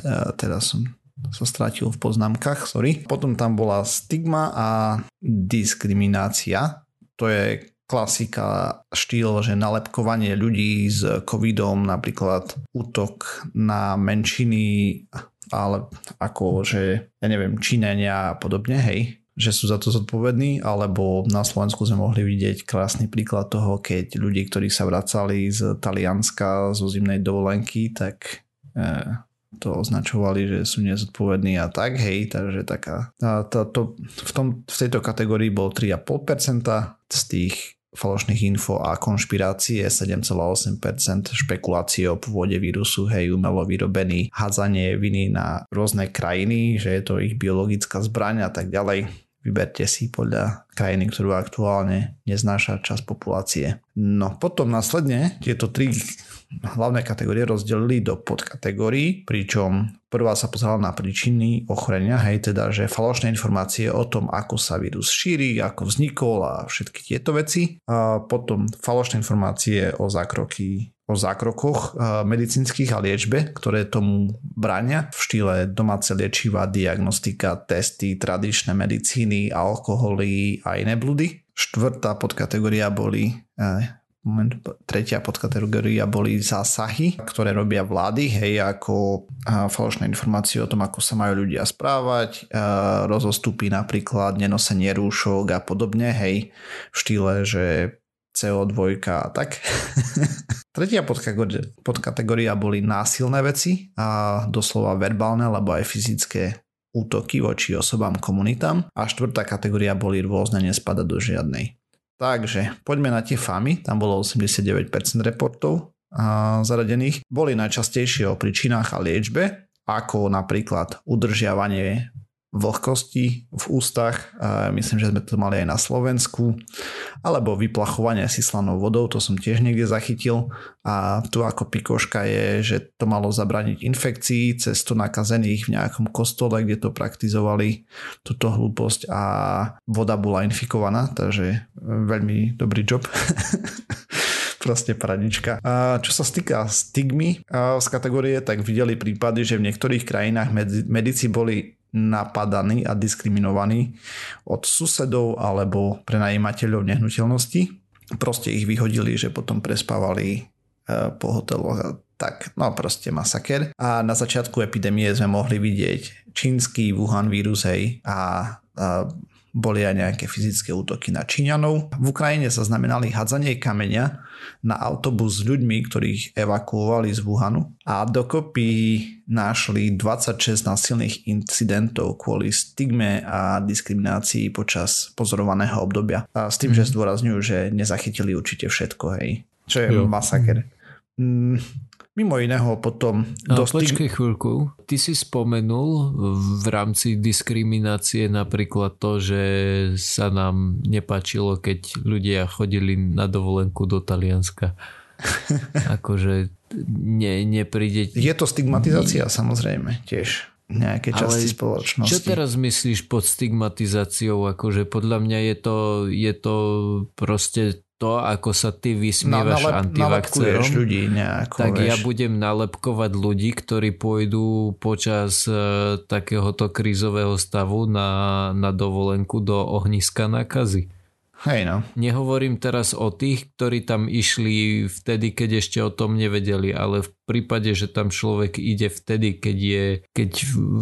a teraz som sa strátil v poznámkach, sorry. Potom tam bola stigma a diskriminácia. To je klasika, štýl, že nalepkovanie ľudí s covidom, napríklad útok na menšiny, ale ako, že ja neviem, činenia a podobne, hej že sú za to zodpovední, alebo na Slovensku sme mohli vidieť krásny príklad toho, keď ľudí, ktorí sa vracali z Talianska zo zimnej dovolenky, tak e, to označovali, že sú nezodpovední a tak, hej, takže taká, tá, tá, to, v, tom, v tejto kategórii bol 3,5% z tých falošných info a konšpirácie 7,8% špekulácie o pôvode vírusu, hej, umelo vyrobený, hádzanie viny na rôzne krajiny, že je to ich biologická zbraň a tak ďalej vyberte si podľa krajiny, ktorú aktuálne neznáša čas populácie. No potom následne tieto tri hlavné kategórie rozdelili do podkategórií, pričom prvá sa pozerala na príčiny ochorenia, hej, teda, že falošné informácie o tom, ako sa vírus šíri, ako vznikol a všetky tieto veci. A potom falošné informácie o zákroky o zákrokoch medicínskych a liečbe, ktoré tomu bránia v štýle domáce liečiva, diagnostika, testy, tradičné medicíny, alkoholy a iné blúdy. Štvrtá podkategória boli moment, tretia podkategória boli zásahy, ktoré robia vlády, hej, ako falošné informácie o tom, ako sa majú ľudia správať, rozostupy napríklad, nenosenie rúšok a podobne, hej, v štýle, že CO2 a tak. Tretia podkategória boli násilné veci a doslova verbálne alebo aj fyzické útoky voči osobám, komunitám a štvrtá kategória boli rôzne, nespada do žiadnej. Takže poďme na tie famy, tam bolo 89% reportov a zaradených. Boli najčastejšie o príčinách a liečbe, ako napríklad udržiavanie vlhkosti v ústach, myslím, že sme to mali aj na Slovensku, alebo vyplachovanie si slanou vodou, to som tiež niekde zachytil a tu ako pikoška je, že to malo zabraniť infekcii cez to nakazených v nejakom kostole, kde to praktizovali túto hlúposť a voda bola infikovaná, takže veľmi dobrý job. proste paradička. A čo sa stýka stigmy z kategórie, tak videli prípady, že v niektorých krajinách medici boli napadaní a diskriminovaní od susedov alebo prenajímateľov nehnuteľnosti. Proste ich vyhodili, že potom prespávali e, po hoteloch tak, no proste masaker. A na začiatku epidémie sme mohli vidieť čínsky Wuhan vírus, hej, a, a boli aj nejaké fyzické útoky na Číňanov. V Ukrajine sa znamenali hadzanie kameňa na autobus s ľuďmi, ktorých evakuovali z Wuhanu a dokopy našli 26 násilných incidentov kvôli stigme a diskriminácii počas pozorovaného obdobia. A s tým, mm. že mhm. zdôrazňujú, že nezachytili určite všetko, hej. Čo je jo. masaker. Mm, Mimo iného potom... No. Počkej chvíľku. Ty si spomenul v rámci diskriminácie napríklad to, že sa nám nepačilo, keď ľudia chodili na dovolenku do Talianska. akože ne, nepríde... Je to stigmatizácia samozrejme tiež nejaké časti Ale spoločnosti. Čo teraz myslíš pod stigmatizáciou? Akože podľa mňa je to, je to proste to, ako sa ty vysmievaš na, antivakcerom, ľudí nejako, tak vieš. ja budem nalepkovať ľudí, ktorí pôjdu počas uh, takéhoto krízového stavu na, na dovolenku do ohniska nákazy. Hej no. Nehovorím teraz o tých, ktorí tam išli vtedy, keď ešte o tom nevedeli, ale v prípade, že tam človek ide vtedy, keď je, keď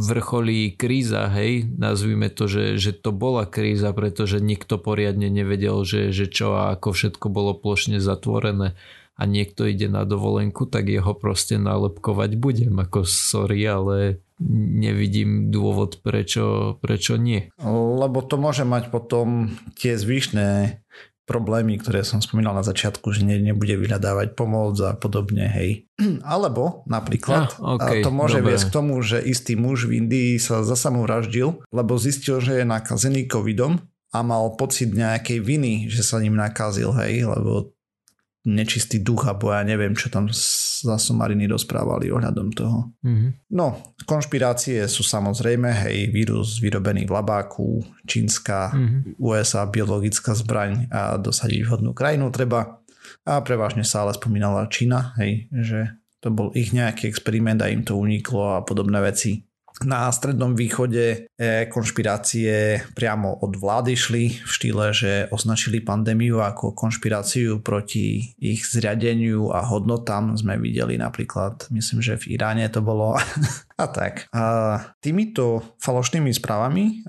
vrcholí kríza, hej, nazvime to, že, že to bola kríza, pretože nikto poriadne nevedel, že, že čo a ako všetko bolo plošne zatvorené a niekto ide na dovolenku, tak jeho proste nálepkovať budem, ako sorry, ale nevidím dôvod, prečo, prečo nie. Lebo to môže mať potom tie zvyšné problémy, ktoré som spomínal na začiatku, že ne, nebude vyhľadávať pomoc a podobne, hej. Alebo napríklad ah, okay, to môže dobre. viesť k tomu, že istý muž v Indii sa zasamovraždil, lebo zistil, že je nakazený covidom a mal pocit nejakej viny, že sa ním nakazil, hej, lebo nečistý duch alebo ja neviem, čo tam za somariny rozprávali ohľadom toho. Mm-hmm. No, konšpirácie sú samozrejme, hej, vírus vyrobený v labáku, čínska, mm-hmm. USA, biologická zbraň a dosadiť vhodnú krajinu treba. A prevažne sa ale spomínala Čína, hej, že to bol ich nejaký experiment a im to uniklo a podobné veci na Strednom východe e, konšpirácie priamo od vlády šli v štýle, že označili pandémiu ako konšpiráciu proti ich zriadeniu a hodnotám. Sme videli napríklad, myslím, že v Iráne to bolo a tak. A týmito falošnými správami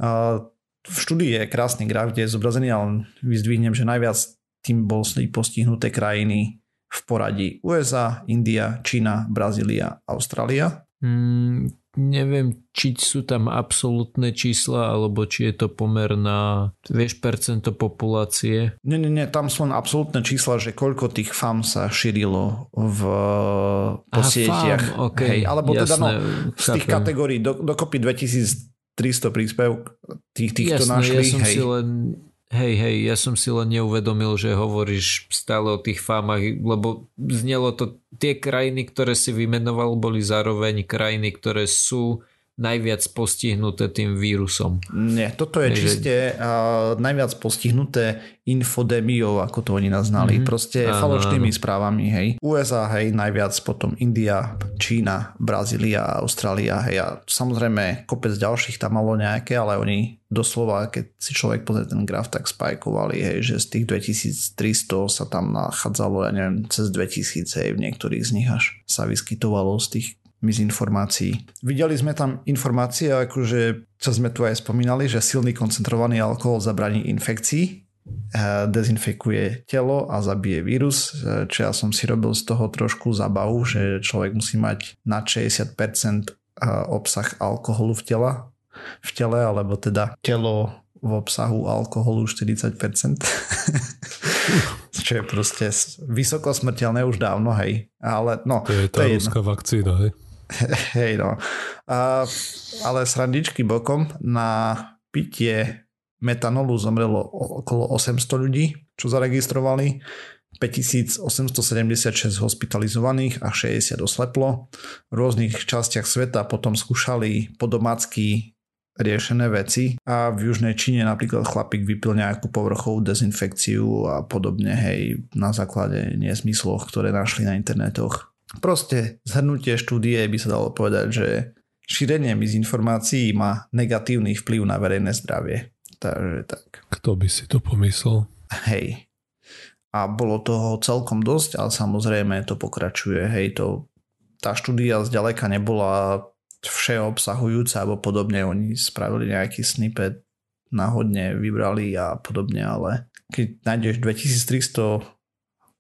v štúdii je krásny graf, kde je zobrazený, ale vyzdvihnem, že najviac tým bol postihnuté krajiny v poradí USA, India, Čína, Brazília, Austrália. Mm, neviem, či sú tam absolútne čísla, alebo či je to pomer na, vieš, percento populácie. Nie, nie, nie, tam sú len absolútne čísla, že koľko tých FAM sa šírilo v po Aha, sieťach. FAM, okay, Hej, alebo jasné, teda no, z tých kategórií do, dokopy 2300 príspevok, tých, tých Jasné, to našli. ja som hej. si len Hej, hej, ja som si len neuvedomil, že hovoríš stále o tých fámach, lebo znelo to, tie krajiny, ktoré si vymenoval, boli zároveň krajiny, ktoré sú najviac postihnuté tým vírusom. Nie, toto je Takže- čiste uh, najviac postihnuté infodémiou, ako to oni naznali. Mhm. Proste Áno, falošnými áno. správami, hej. USA, hej, najviac, potom India, Čína, Brazília, Austrália, hej. A samozrejme kopec ďalších tam malo nejaké, ale oni doslova, keď si človek pozrie ten graf, tak spajkovali, hej, že z tých 2300 sa tam nachádzalo, ja neviem, cez 2000, hej, v niektorých z nich až sa vyskytovalo z tých mizinformácií. Videli sme tam informácie, akože, čo sme tu aj spomínali, že silný koncentrovaný alkohol zabraní infekcii, eh, dezinfekuje telo a zabije vírus, eh, čo ja som si robil z toho trošku zabavu, že človek musí mať nad 60% eh, obsah alkoholu v tela, v tele, alebo teda telo v obsahu alkoholu 40%. čo je proste vysoko smrteľné už dávno, hej. Ale no, To je tá je jedno. ruská vakcína, hej. Hej no. A, ale srandičky bokom na pitie metanolu zomrelo okolo 800 ľudí, čo zaregistrovali. 5876 hospitalizovaných a 60 osleplo. V rôznych častiach sveta potom skúšali podomácky riešené veci a v južnej Číne napríklad chlapík vypil nejakú povrchovú dezinfekciu a podobne, hej, na základe nezmysloch, ktoré našli na internetoch. Proste zhrnutie štúdie by sa dalo povedať, že šírenie mizinformácií má negatívny vplyv na verejné zdravie. Takže tak. Kto by si to pomyslel? Hej. A bolo toho celkom dosť, ale samozrejme to pokračuje. Hej, to, tá štúdia zďaleka nebola všeobsahujúca alebo podobne. Oni spravili nejaký snippet, náhodne vybrali a podobne, ale keď nájdeš 2300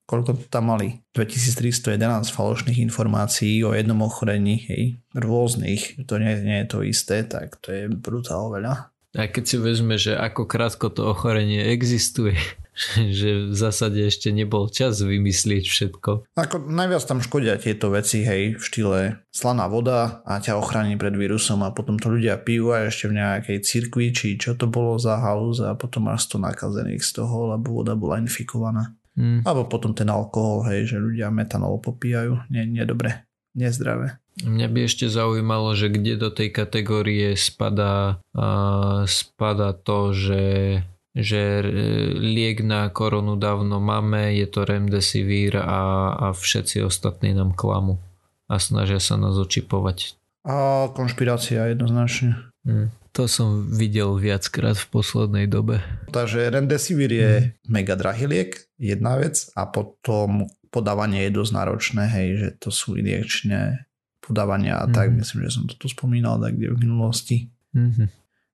koľko tam mali? 2311 falošných informácií o jednom ochorení, hej, rôznych, to nie, nie je to isté, tak to je brutál veľa. A keď si vezme, že ako krátko to ochorenie existuje, že v zásade ešte nebol čas vymyslieť všetko. Ako najviac tam škodia tieto veci, hej, v štýle slaná voda a ťa ochráni pred vírusom a potom to ľudia pijú a ešte v nejakej cirkvi, či čo to bolo za halus a potom máš 100 nakazených z toho, lebo voda bola infikovaná. Hm. Alebo potom ten alkohol, hej, že ľudia metanol popíjajú. Nie, nie dobre, nezdravé. Mňa by ešte zaujímalo, že kde do tej kategórie spadá, uh, spadá to, že, že liek na koronu dávno máme, je to remdesivir a, a všetci ostatní nám klamu a snažia sa nás očipovať. A konšpirácia jednoznačne. Hm. To som videl viackrát v poslednej dobe. Takže Remdesivir je mega drahý liek, jedna vec a potom podávanie je dosť náročné, hej, že to sú injekčné podávania a tak, Mhm. myslím, že som to tu spomínal tak kde v minulosti. Mhm.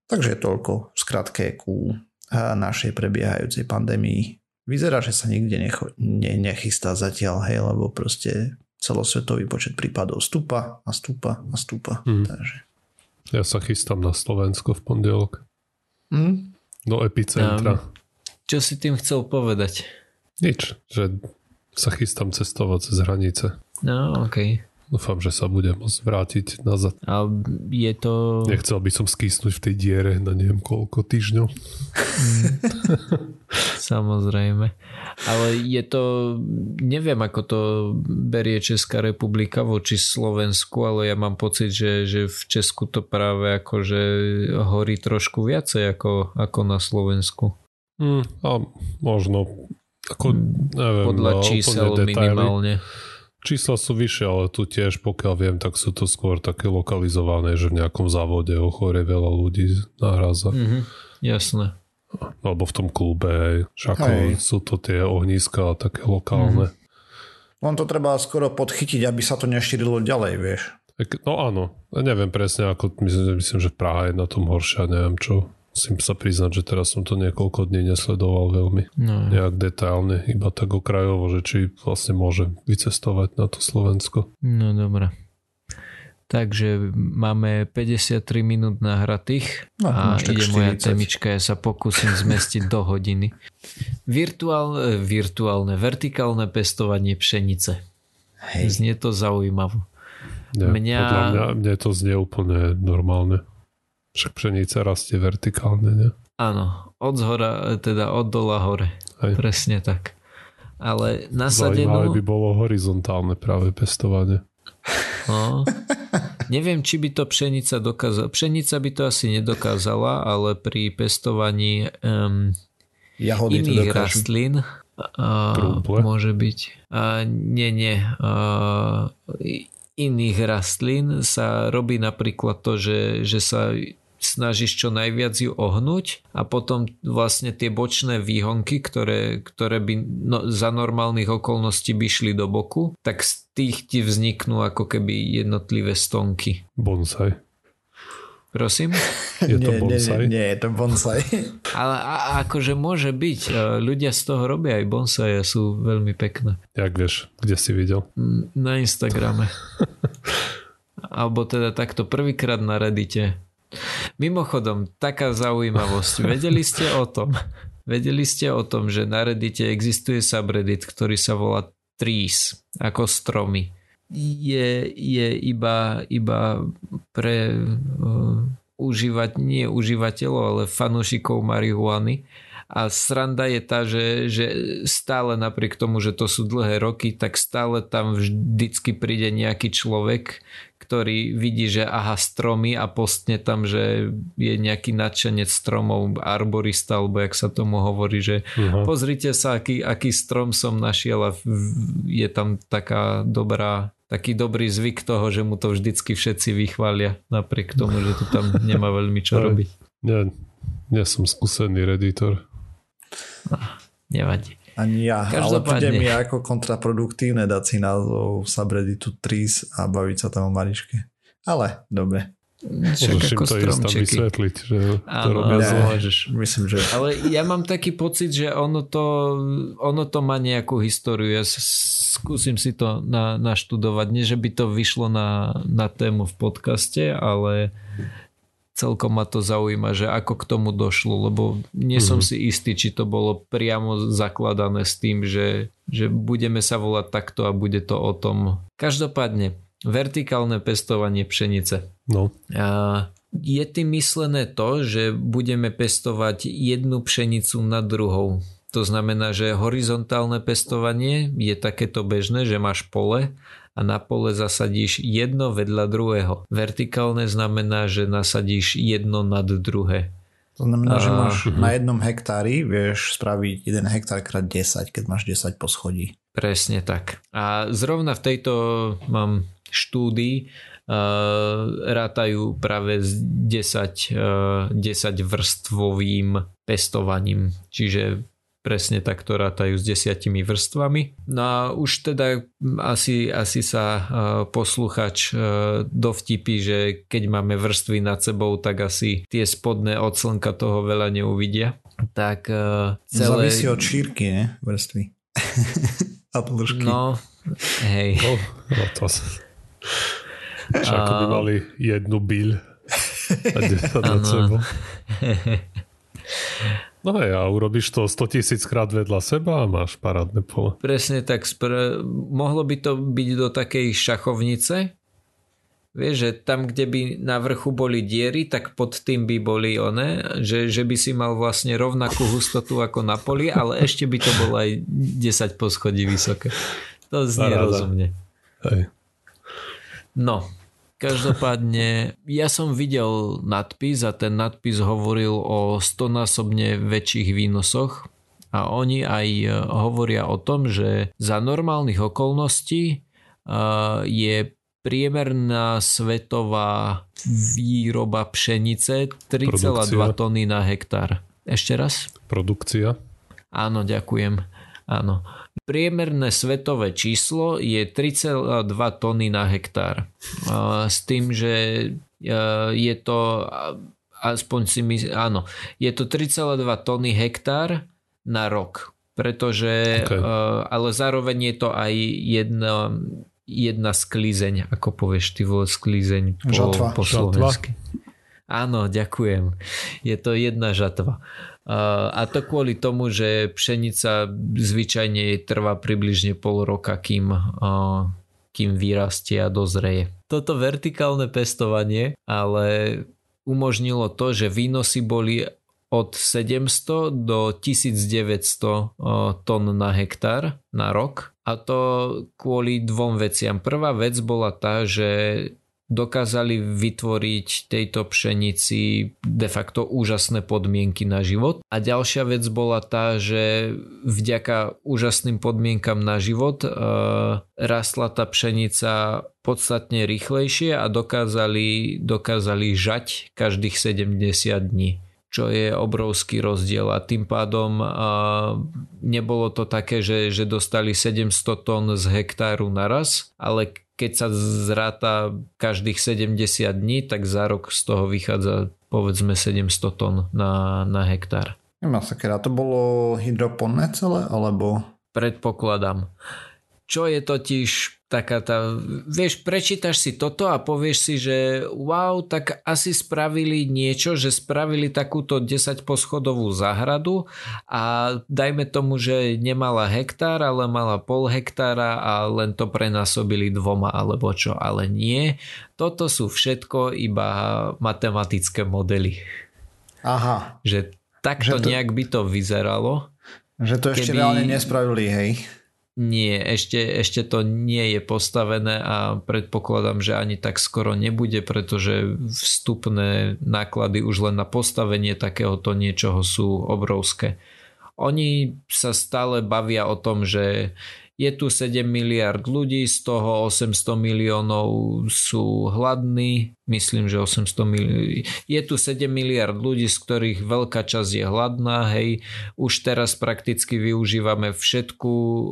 Takže toľko v skratke ku našej prebiehajúcej pandémii. Vyzerá, že sa nikde necho- ne- nechystá zatiaľ, hej, lebo proste celosvetový počet prípadov stúpa a stúpa a stúpa. Mhm. Takže. Ja sa chystám na Slovensko v pondelok. Hm? Do epicentra. Čo si tým chcel povedať? Nič, že sa chystám cestovať cez hranice. No, okej. Dúfam, že sa budem môcť vrátiť nazad. A je to... Nechcel by som skysnúť v tej diere na neviem koľko týždňov. Samozrejme. Ale je to, neviem ako to berie Česká republika voči Slovensku, ale ja mám pocit, že, že v Česku to práve akože horí trošku viacej ako, ako na Slovensku. Mm, a možno ako, neviem, Podľa no, čísel detaily. Čísla sú vyššie, ale tu tiež, pokiaľ viem, tak sú to skôr také lokalizované, že v nejakom závode ochorie veľa ľudí nahráza. Mm. Mhm, jasné. Alebo v tom klube, hej. Však Hej. sú to tie ohnízka také lokálne. Len to treba skoro podchytiť, aby sa to nešírilo ďalej, vieš. No áno, ja neviem presne, ako myslím, myslím, že Praha je na tom horšia, neviem čo. Musím sa priznať, že teraz som to niekoľko dní nesledoval veľmi No, nejak detailne, iba tak okrajovo, že či vlastne môže vycestovať na to Slovensko. no dobré. Takže máme 53 minút nahratých No, a ide moja 40. temička, ja sa pokúsim zmestiť do hodiny. Virtuálne, virtuálne, vertikálne pestovanie pšenice. Hej. Znie to zaujímavo. Nie, Mňa- Podľa mňa, mne to znie úplne normálne. Však pšenica rastie vertikálne, ne? Áno, od zhora, teda od dola hore. Hej. Presne tak. Ale Zaujímavé nasadenú... by bolo horizontálne práve pestovanie. No, neviem, či by to pšenica dokázala. Pšenica by to asi nedokázala, ale pri pestovaní um, Jahody iných rastlín Trúble? môže byť. A, nie, nie. I- iných rastlín sa robí napríklad to, že, že sa snažíš čo najviac ju ohnúť a potom vlastne tie bočné výhonky, ktoré, ktoré by no, za normálnych okolností by šli do boku, tak z tých ti vzniknú ako keby jednotlivé stonky. Bonsai. Prosím? Je to bonsai? Nie, nie, nie, je to bonsai. Ale a, a akože môže byť. E, Ľudia z toho robia aj bonsai a sú veľmi pekné. Jak vieš, kde si videl? Mm, Na Instagrame. Alebo teda takto prvýkrát na Reddite. Mimochodom, taká zaujímavosť. Vedeli ste o tom? Vedeli ste o tom, že na Reddite existuje subreddit, ktorý sa volá Trees, ako stromy. Je, je iba, iba pre uh, užívať, nie užívateľov, ale fanúšikov marihuany. A sranda je tá, že, že stále napriek tomu, že to sú dlhé roky, tak stále tam vždycky príde nejaký človek, ktorý vidí, že aha, stromy a postne tam, že je nejaký nadšenec stromov, arborista, alebo jak sa tomu hovorí, že Aha. pozrite sa, aký, aký strom som našiel a je tam taká dobrá taký dobrý zvyk toho, že mu to vždycky všetci vychvália, napriek tomu, že to tam nemá veľmi čo robiť. Nie, nie som skúsený redditor. Nevadí. Ani ja, ale Každopádne. príde mi ako kontraproduktívne dať si názov subredditu Trees a baviť sa tam o Mariške. Ale dobre, Však Môžeš im ako to stromčeky. vysvetliť, že to robia môžeš. myslím, že Ale ja mám taký pocit, že ono to, ono to má nejakú históriu. Ja skúsim si to na, naštudovať. Nie, že by to vyšlo na, na tému v podcaste, ale celkom ma to zaujíma, že ako k tomu došlo, lebo nie som Mhm. si istý, či to bolo priamo zakladané s tým, že, že budeme sa volať takto a bude to o tom. Každopádne, vertikálne pestovanie pšenice. No, A je tým myslené to, že budeme pestovať jednu pšenicu nad druhou. To znamená, že horizontálne pestovanie je takéto bežné, že máš pole a na pole zasadíš jedno vedľa druhého. Vertikálne znamená, že nasadíš jedno nad druhé. to znamená, že A- máš na jednom hektári vieš spraviť 1 hektár krát 10, keď máš 10 poschodí. Presne tak. A zrovna v tejto mám štúdii uh, rátajú práve s 10, uh, 10 vrstvovým pestovaním. Čiže presne takto rátajú s desiatimi vrstvami. No a už teda asi, asi sa uh, posluchač uh, dovtipí, že keď máme vrstvy nad sebou, tak asi tie spodné od slnka toho veľa neuvidia. Tak uh, celé... Závisí od šírky, ne? Vrstvy. a dĺžky. No, hej. no, no to sa... Čo ako by mali jednu bíľ a 10 nad sebou. No hej, a urobíš to 100 tisíc krát vedľa seba a máš parádne pole. Presne tak. Spr- mohlo by to byť do takej šachovnice. Vieš, že tam, kde by na vrchu boli diery, tak pod tým by boli one, že, že by si mal vlastne rovnakú hustotu ako na poli, ale ešte by to bolo aj 10 poschodí vysoké. To znie Paráda. rozumne. Hej. No, každopádne ja som videl nadpis a ten nadpis hovoril o stonásobne väčších výnosoch a oni aj e, hovoria o tom, že za normálnych okolností e, je priemerná svetová výroba pšenice 3,2 Produkcia. tony na hektár. Ešte raz? Produkcia. Áno, ďakujem. Áno. Priemerné svetové číslo je 3,2 tony na hektár. S tým, že e, je to aspoň si my, áno, je to 3,2 tony hektár na rok. Pretože, Ok. e, ale zároveň je to aj jedna, jedna sklízeň, ako povieš ty vole sklízeň po, Žatva. po Žatva. slovensky. Áno, ďakujem. Je to jedna žatva. A to kvôli tomu, že pšenica zvyčajne trvá približne pol roka, kým, kým vyrastie a dozreje. Toto vertikálne pestovanie ale umožnilo to, že výnosy boli od 700 do 1900 tón na hektár na rok. A to kvôli dvom veciam. Prvá vec bola tá, že dokázali vytvoriť tejto pšenici de facto úžasné podmienky na život. A ďalšia vec bola tá, že vďaka úžasným podmienkam na život e, rastla tá pšenica podstatne rýchlejšie a dokázali, dokázali žať každých 70 dní čo je obrovský rozdiel a tým pádom a, nebolo to také, že, že dostali 700 tón z hektáru naraz, ale keď sa zráta každých 70 dní, tak za rok z toho vychádza povedzme 700 tón na, na hektár. Masakera, to bolo hydroponné celé, alebo? Predpokladám. Čo je totiž taká tá, vieš, prečítaš si toto a povieš si, že wow, tak asi spravili niečo, že spravili takúto 10 poschodovú záhradu a dajme tomu, že nemala hektár, ale mala pol hektára a len to prenásobili dvoma alebo čo, ale nie. Toto sú všetko iba matematické modely. Aha. Že takto to, nejak by to vyzeralo. Že to ešte keby... reálne nespravili, hej? Nie, ešte, ešte to nie je postavené a predpokladám, že ani tak skoro nebude, pretože vstupné náklady už len na postavenie takéhoto niečoho sú obrovské. Oni sa stále bavia o tom, že je tu 7 miliard ľudí, z toho 800 miliónov sú hladní, myslím, že 800 miliónov. Je tu 7 miliard ľudí, z ktorých veľká časť je hladná, hej. Už teraz prakticky využívame všetku e,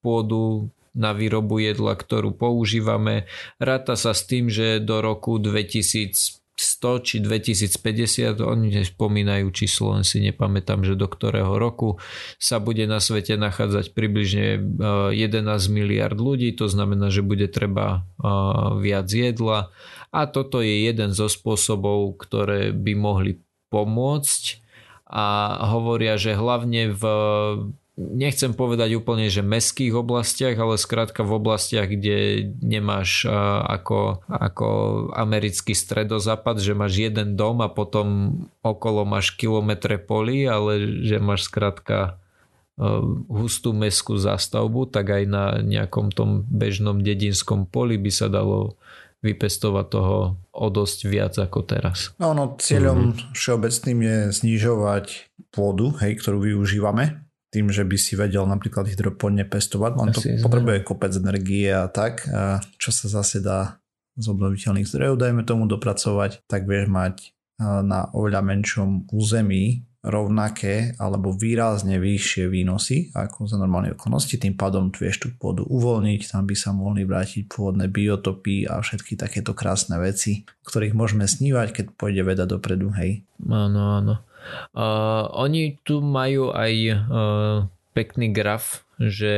pôdu na výrobu jedla, ktorú používame. Ráta sa s tým, že do roku 2000 100 či 2050, oni spomínajú číslo, len si nepamätám, že do ktorého roku sa bude na svete nachádzať približne 11 eh, miliard ľudí, to znamená, že bude treba eh, viac jedla. A toto je jeden zo spôsobov, ktoré by mohli pomôcť. A hovoria, že hlavne v nechcem povedať úplne, že meských oblastiach, ale skrátka v oblastiach, kde nemáš ako, ako americký stredozápad, že máš jeden dom a potom okolo máš kilometre poli, ale že máš skrátka hustú meskú zástavbu, tak aj na nejakom tom bežnom dedinskom poli by sa dalo vypestovať toho o dosť viac ako teraz. No, no cieľom mm-hmm. všeobecným je znižovať pôdu, hej, ktorú využívame tým, že by si vedel napríklad hydroponne pestovať, on to potrebuje kopec energie a tak, a čo sa zase dá z obnoviteľných zdrojov, dajme tomu dopracovať, tak vieš mať na oveľa menšom území rovnaké alebo výrazne vyššie výnosy ako za normálne okolnosti, tým pádom vieš tú pôdu uvoľniť, tam by sa mohli vrátiť pôvodné biotopy a všetky takéto krásne veci, o ktorých môžeme snívať, keď pôjde veda dopredu, hej. Áno, áno. Uh, oni tu majú aj uh, pekný graf, že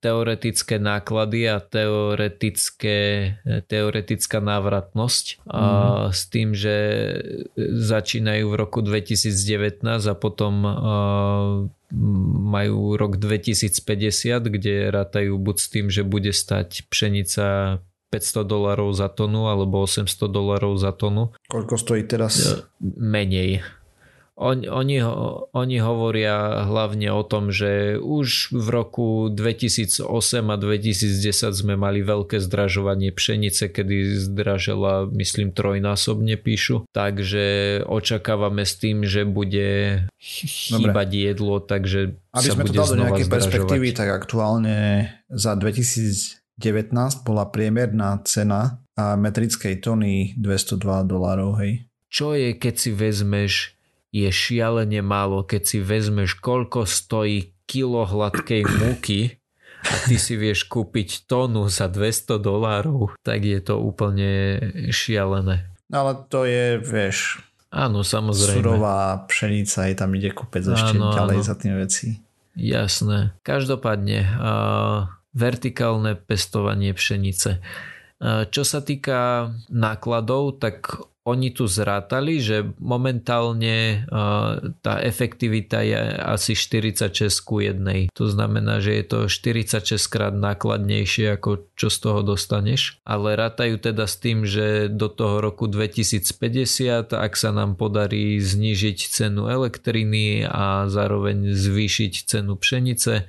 teoretické náklady a teoretické, teoretická návratnosť mm. a mhm. s tým, že začínajú v roku 2019 a potom uh, majú rok 2050, kde rátajú buď s tým, že bude stať pšenica 500 dolarov za tonu alebo 800 dolarov za tonu. Koľko stojí teraz? Menej. On, oni, oni hovoria hlavne o tom, že už v roku 2008 a 2010 sme mali veľké zdražovanie pšenice, kedy zdražela, myslím, trojnásobne píšu. Takže očakávame s tým, že bude chýbať Dobre. jedlo, takže Aby sa sme bude to dali do nejaké perspektívy, tak aktuálne za 2019 bola priemerná cena metrickej tony 202 dolárov, hej. Čo je, keď si vezmeš je šialene málo, keď si vezmeš, koľko stojí kilo hladkej múky a ty si vieš kúpiť tónu za 200 dolárov, tak je to úplne šialené. No ale to je, vieš, Áno, samozrejme. Surová pšenica, je tam ide kúpec ešte áno, ďalej áno. za tým veci. Jasné. Každopádne, uh, vertikálne pestovanie pšenice. Čo sa týka nákladov, tak oni tu zrátali, že momentálne tá efektivita je asi 46 ku 1. To znamená, že je to 46 krát nákladnejšie ako čo z toho dostaneš. Ale rátajú teda s tým, že do toho roku 2050, ak sa nám podarí znížiť cenu elektriny a zároveň zvýšiť cenu pšenice,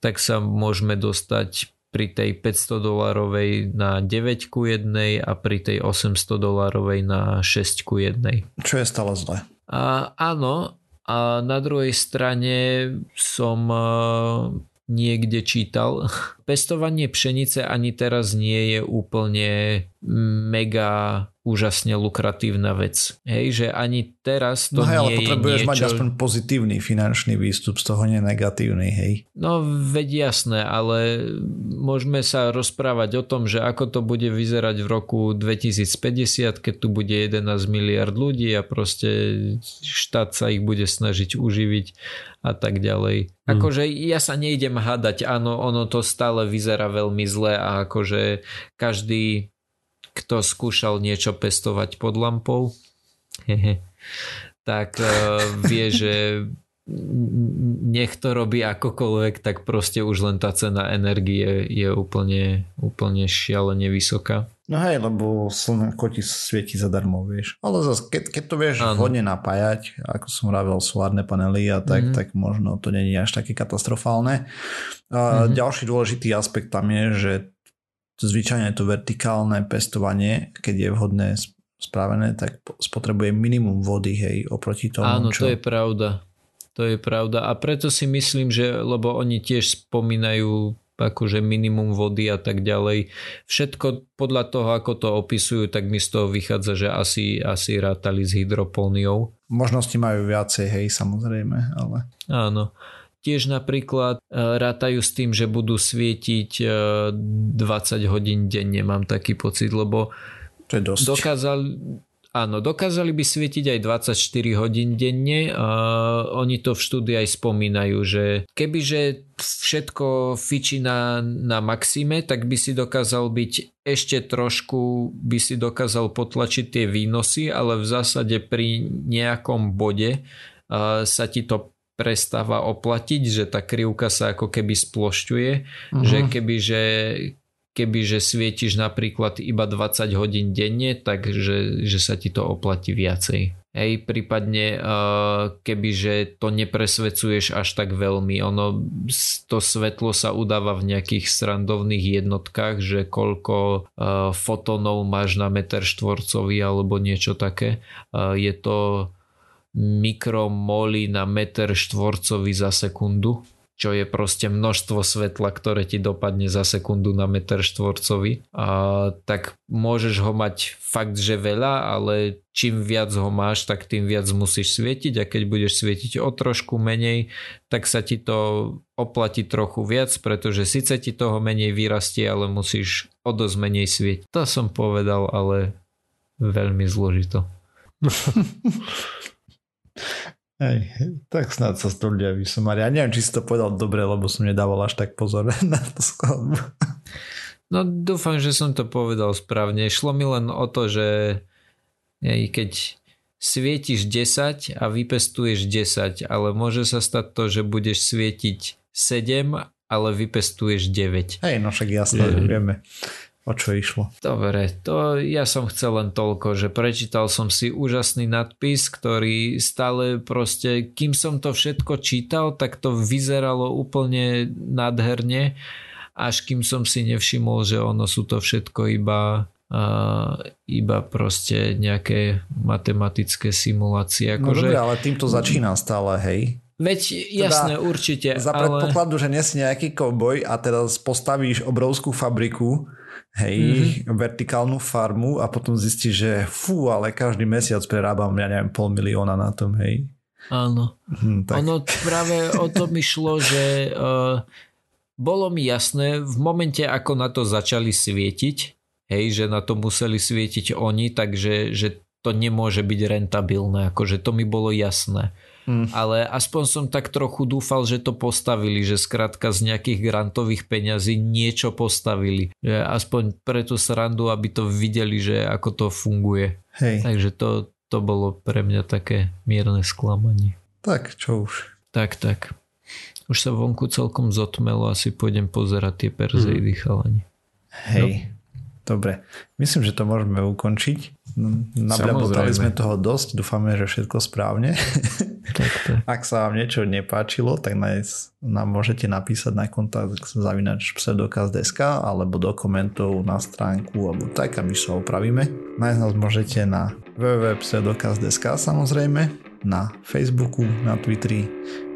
tak sa môžeme dostať pri tej 500 dolárovej na 9 ku 1 a pri tej 800 dolárovej na 6 ku 1. Čo je stále zle. A, áno, a na druhej strane som niekde čítal. Pestovanie pšenice ani teraz nie je úplne mega úžasne lukratívna vec. Hej, že ani teraz to no hej, nie ale potrebuješ je niečo... mať aspoň pozitívny finančný výstup, z toho nie negatívny, hej. No veď jasné, ale môžeme sa rozprávať o tom, že ako to bude vyzerať v roku 2050, keď tu bude 11 miliard ľudí a proste štát sa ich bude snažiť uživiť a tak ďalej. Hmm. Akože ja sa nejdem hádať, áno, ono to stále vyzerá veľmi zle a akože každý kto skúšal niečo pestovať pod lampou, tak uh, vie, že nech to robí akokoľvek, tak proste už len tá cena energie je úplne, úplne šialene vysoká. No hej, lebo slnko ti svieti zadarmo, vieš. Ale zase, keď, keď to vieš ano. hodne napájať, ako som vravel, solárne panely a tak, mm-hmm. tak možno to není až také katastrofálne. Mm-hmm. Ďalší dôležitý aspekt tam je, že zvyčajne to vertikálne pestovanie, keď je vhodné spravené, tak spotrebuje minimum vody, hej, oproti tomu, Áno, čo... to je pravda. To je pravda. A preto si myslím, že, lebo oni tiež spomínajú akože minimum vody a tak ďalej. Všetko podľa toho, ako to opisujú, tak mi z toho vychádza, že asi, asi rátali s hydropóniou. Možnosti majú viacej, hej, samozrejme, ale... Áno. Tiež napríklad e, rátajú s tým, že budú svietiť 20 e, hodín denne, mám taký pocit, lebo to je dosť. dokázali, áno, dokázali by svietiť aj 24 hodín denne a oni to v štúdii aj spomínajú, že kebyže všetko fičí na, na maxime, tak by si dokázal byť ešte trošku, by si dokázal potlačiť tie výnosy, ale v zásade pri nejakom bode sa ti to prestáva oplatiť, že tá krivka sa ako keby splošťuje, uh-huh. že keby, že keby že svietiš napríklad iba 20 hodín denne, takže že sa ti to oplatí viacej. Hej, prípadne keby že to nepresvecuješ až tak veľmi, ono to svetlo sa udáva v nejakých srandovných jednotkách, že koľko fotónov máš na meter štvorcový alebo niečo také. Je to mikromoly na meter štvorcový za sekundu, čo je proste množstvo svetla, ktoré ti dopadne za sekundu na meter štvorcový. A, tak môžeš ho mať fakt, že veľa, ale čím viac ho máš, tak tým viac musíš svietiť a keď budeš svietiť o trošku menej, tak sa ti to oplatí trochu viac, pretože síce ti toho menej vyrastie, ale musíš o dosť menej svietiť. To som povedal, ale veľmi zložito. Hej, tak snad sa to ľudia vysomali. Ja neviem, či si to povedal dobre, lebo som nedával až tak pozor na to skladbu. No dúfam, že som to povedal správne. Šlo mi len o to, že keď svietiš 10 a vypestuješ 10, ale môže sa stať to, že budeš svietiť 7, ale vypestuješ 9. Hej, no však jasne, je... vieme o čo išlo. Dobre, to ja som chcel len toľko, že prečítal som si úžasný nadpis, ktorý stále proste, kým som to všetko čítal, tak to vyzeralo úplne nádherne, až kým som si nevšimol, že ono sú to všetko iba Uh, iba proste nejaké matematické simulácie. Ako no že... dobre, ale týmto začína stále, hej. Veď jasné, teda, určite. Za predpokladu, ale... že nie si nejaký kovboj a teraz postavíš obrovskú fabriku, hej, mm-hmm. vertikálnu farmu a potom zistí, že fú, ale každý mesiac prerábam, ja neviem, pol milióna na tom, hej. Áno. Hm, tak. Ono práve o to mi šlo, že uh, bolo mi jasné, v momente ako na to začali svietiť, hej, že na to museli svietiť oni, takže že to nemôže byť rentabilné, akože to mi bolo jasné. Mm. ale aspoň som tak trochu dúfal, že to postavili, že skrátka z nejakých grantových peňazí niečo postavili. Že aspoň pre tú srandu, aby to videli, že ako to funguje. Hej. Takže to, to bolo pre mňa také mierne sklamanie. Tak, čo už. Tak, tak. Už sa vonku celkom zotmelo, asi pôjdem pozerať tie Perzeidy mm. chalani. Hej. No. Dobre, myslím, že to môžeme ukončiť. Nabľabotali sme toho dosť, dúfame, že všetko správne. Tak, tak. Ak sa vám niečo nepáčilo, tak nám môžete napísať na kontakt zavinač pseudokaz.sk alebo do komentov na stránku alebo tak a my sa opravíme. Nájsť nás môžete na www.pseudokaz.sk samozrejme, na Facebooku, na Twitteri,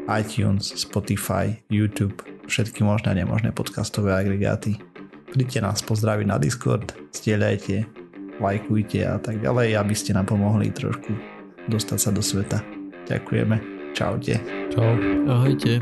iTunes, Spotify, YouTube, všetky možné a nemožné podcastové agregáty. Príďte nás pozdraviť na Discord, stieľajte, lajkujte a tak ďalej, aby ste nám pomohli trošku dostať sa do sveta. Ďakujeme. Čaute. Čau. Ahojte.